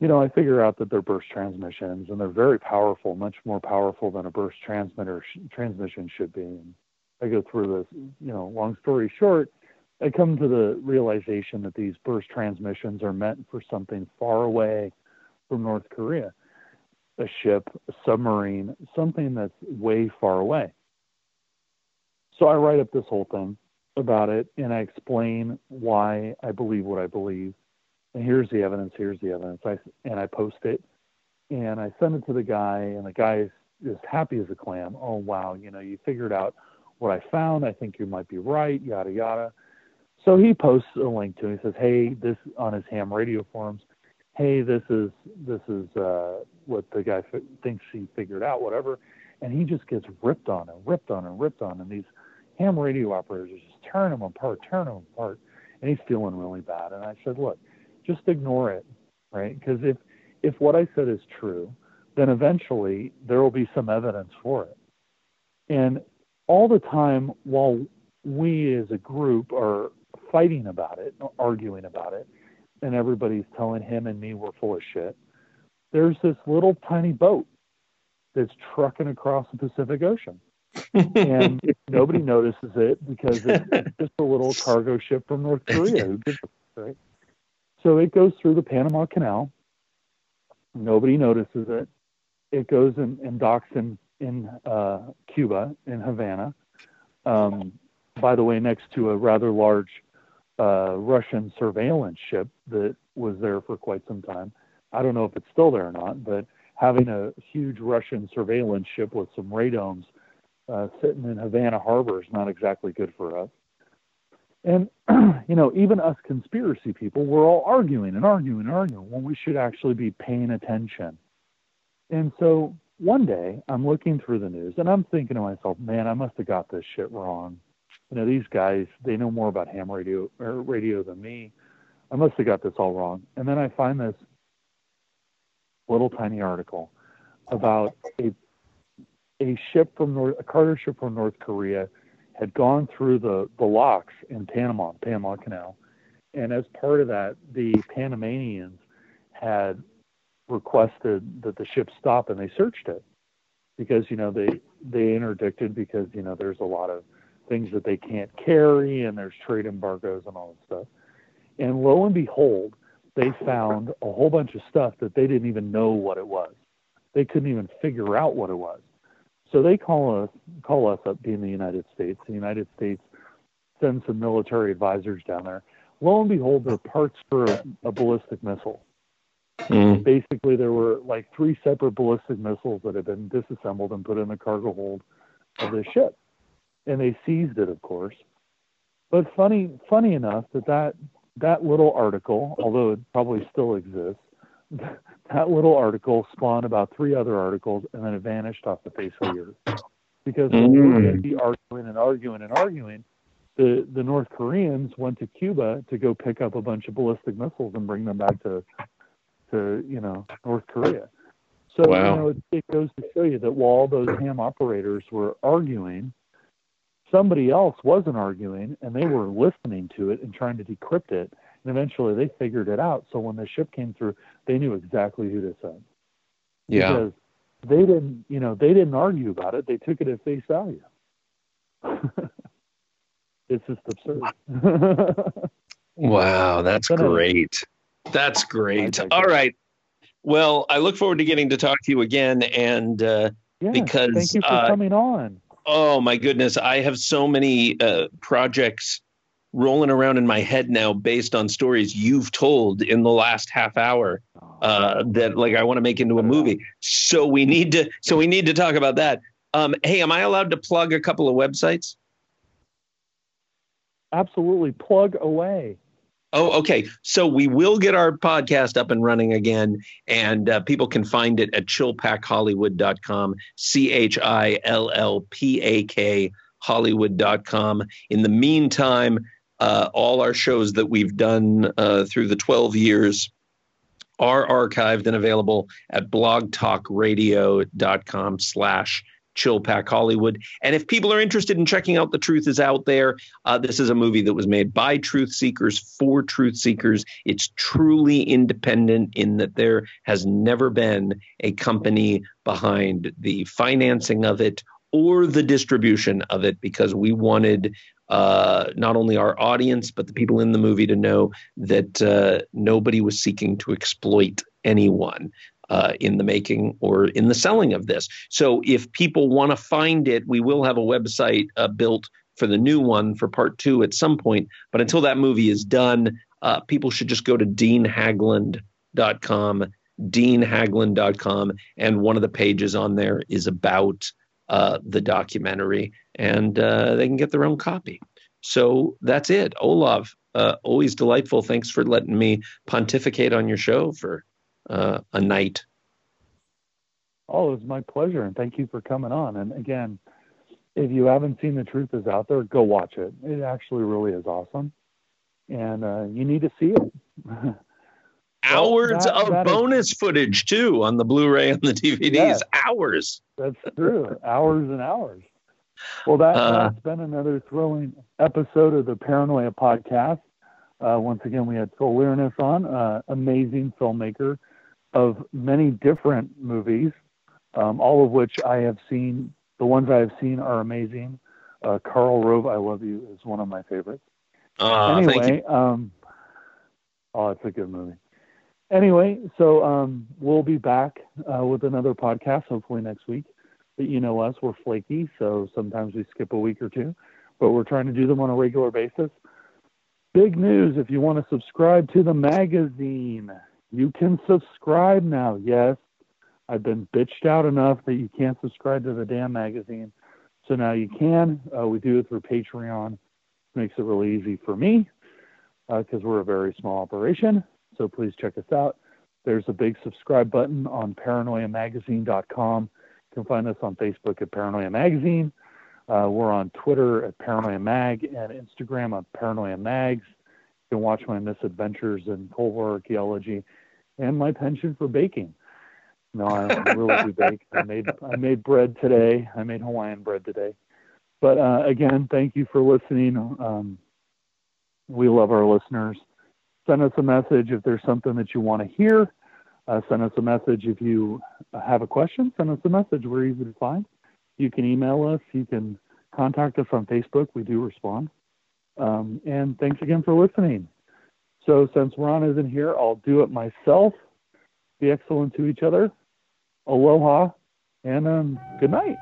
you know, I figure out that they're burst transmissions and they're very powerful, much more powerful than a burst transmitter sh- transmission should be. And I go through this, you know, long story short, I come to the realization that these burst transmissions are meant for something far away from North Korea. a ship, a submarine, something that's way far away. So I write up this whole thing about it and I explain why I believe what I believe. And here's the evidence, here's the evidence. I, and I post it and I send it to the guy, and the guy is just happy as a clam. Oh, wow, you know, you figured out what I found. I think you might be right, yada, yada. So he posts a link to it. He says, hey, this on his ham radio forums hey, this is this is uh, what the guy f- thinks he figured out, whatever, and he just gets ripped on and ripped on and ripped on, and these ham radio operators are just turn him apart, turn him apart, and he's feeling really bad. And I said, look, just ignore it, right? Because if if what I said is true, then eventually there will be some evidence for it. And all the time, while we as a group are fighting about it, arguing about it, and everybody's telling him and me we're full of shit. There's this little tiny boat that's trucking across the Pacific Ocean. and nobody notices it because it's, it's, just a little cargo ship from North Korea. right? So it goes through the Panama Canal. Nobody notices it. It goes and, and docks in in uh, Cuba, in Havana. Um, by the way, next to a rather large uh, Russian surveillance ship that was there for quite some time. I don't know if it's still there or not, but having a huge Russian surveillance ship with some radomes uh, sitting in Havana Harbor is not exactly good for us. And, you know, even us conspiracy people, we're all arguing and arguing and arguing when we should actually be paying attention. And so one day I'm looking through the news and I'm thinking to myself, man, I must have got this shit wrong you know, these guys, they know more about ham radio or radio than me. I must have got this all wrong. And then I find this little tiny article about a a ship from North, a cargo ship from North Korea had gone through the, the locks in Panama, Panama Canal. And as part of that, the Panamanians had requested that the ship stop and they searched it because, you know, they, they interdicted because, you know, there's a lot of things that they can't carry, and there's trade embargoes and all that stuff. And lo and behold, they found a whole bunch of stuff that they didn't even know what it was. They couldn't even figure out what it was. So they call us call us up being the United States. The United States sends some military advisors down there. Lo and behold, they're parts for a, a ballistic missile. Mm. Basically, there were like three separate ballistic missiles that had been disassembled and put in the cargo hold of the ship and they seized it, of course. But funny, funny enough that that that little article, although it probably still exists, that little article spawned about three other articles, and then it vanished off the face of the earth. Because mm. we were going to be arguing and arguing and arguing, the the North Koreans went to Cuba to go pick up a bunch of ballistic missiles and bring them back to to you know North Korea. So wow. you know it, it goes to show you that while those ham operators were arguing somebody else wasn't arguing and they were listening to it and trying to decrypt it. And eventually they figured it out. So when the ship came through, they knew exactly who to send. Yeah. Because they didn't, you know, they didn't argue about it. They took it at face value. it's just absurd. wow, that's great. That's great. All right. Well, I look forward to getting to talk to you again, and uh, yeah, because thank you for uh, coming on oh my goodness, I have so many uh, projects rolling around in my head now based on stories you've told in the last half hour uh, that like I want to make into a movie. So we need to so we need to talk about that. Um, hey, am I allowed to plug a couple of websites? Absolutely, plug away. Oh, okay. So we will get our podcast up and running again, and uh, people can find it at chillpakhollywood.com, C H I L L P A K Hollywood.com. In the meantime, uh, all our shows that we've done uh, through the 12 years are archived and available at blogtalkradio.com slash Chill Pak Hollywood. And if people are interested in checking out The Truth is Out There, uh, this is a movie that was made by truth seekers for truth seekers. It's truly independent in that there has never been a company behind the financing of it or the distribution of it because we wanted uh, not only our audience but the people in the movie to know that uh, nobody was seeking to exploit anyone. uh, in the making or in the selling of this. So if people want to find it, we will have a website uh, built for the new one for part two at some point. But until that movie is done, uh, people should just go to deanhaglund.com, deanhaglund.com, and one of the pages on there is about uh, the documentary, and uh, they can get their own copy. So that's it. Olav, uh, always delightful. Thanks for letting me pontificate on your show for uh, a night. Oh, it was my pleasure, and thank you for coming on. And again, if you haven't seen The Truth Is Out There, go watch it. It actually really is awesome, and uh, you need to see it. Hours well, that, of that bonus is, footage too on the Blu-ray and the DVDs. Yes, hours. That's true. hours and hours. Well, that, uh, has been another thrilling episode of the Paranoia podcast. Uh, once again, we had Phil Leirness on, uh, amazing filmmaker of many different movies, um, all of which I have seen. The ones I have seen are amazing. Uh, Karl Rove, I Love You is one of my favorites. Uh, anyway, um, oh, it's a good movie. Anyway, so um, we'll be back uh, with another podcast hopefully next week. But you know us, we're flaky, so sometimes we skip a week or two, but we're trying to do them on a regular basis. Big news if you want to subscribe to the magazine, you can subscribe now. Yes, I've been bitched out enough that you can't subscribe to the damn magazine. So now you can. Uh, we do it through Patreon. Makes it really easy for me because uh, we're a very small operation. So please check us out. There's a big subscribe button on paranoiamagazine.com. You can find us on Facebook at Paranoia Magazine. Uh, we're on Twitter at Paranoia Mag and Instagram at Paranoia Mags. You can watch my misadventures in Cold War archaeology and my penchant for baking. No, I really do bake. I made I made bread today. I made Hawaiian bread today. But uh, again, thank you for listening. Um, we love our listeners. Send us a message if there's something that you want to hear. Uh, send us a message if you have a question. Send us a message. We're easy to find. You can email us. You can contact us on Facebook. We do respond. Um, and thanks again for listening. So since Ron isn't here, I'll do it myself. Be excellent to each other. Aloha and um, good night.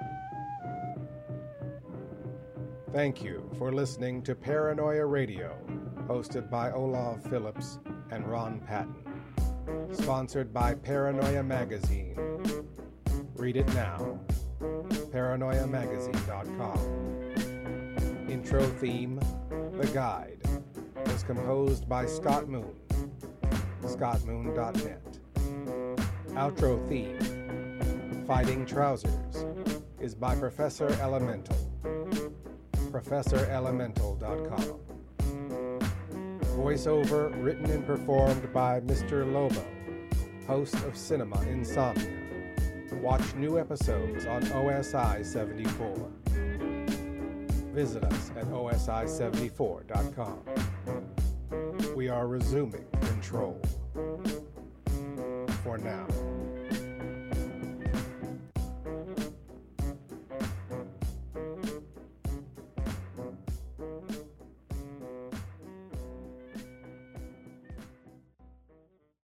Thank you for listening to Paranoia Radio, hosted by Olav Phillips and Ron Patton. Sponsored by Paranoia Magazine. Read it now paranoiamagazine.com. Intro theme, The Guide, was composed by Scott Moon, scottmoon.net. Outro theme, Fighting Trousers, is by Professor Elemental, professorelemental.com. Voiceover written and performed by Mr. Lobo, host of Cinema Insomnia. Watch new episodes on OSI 74. Visit us at osi74.com. We are resuming control. For now.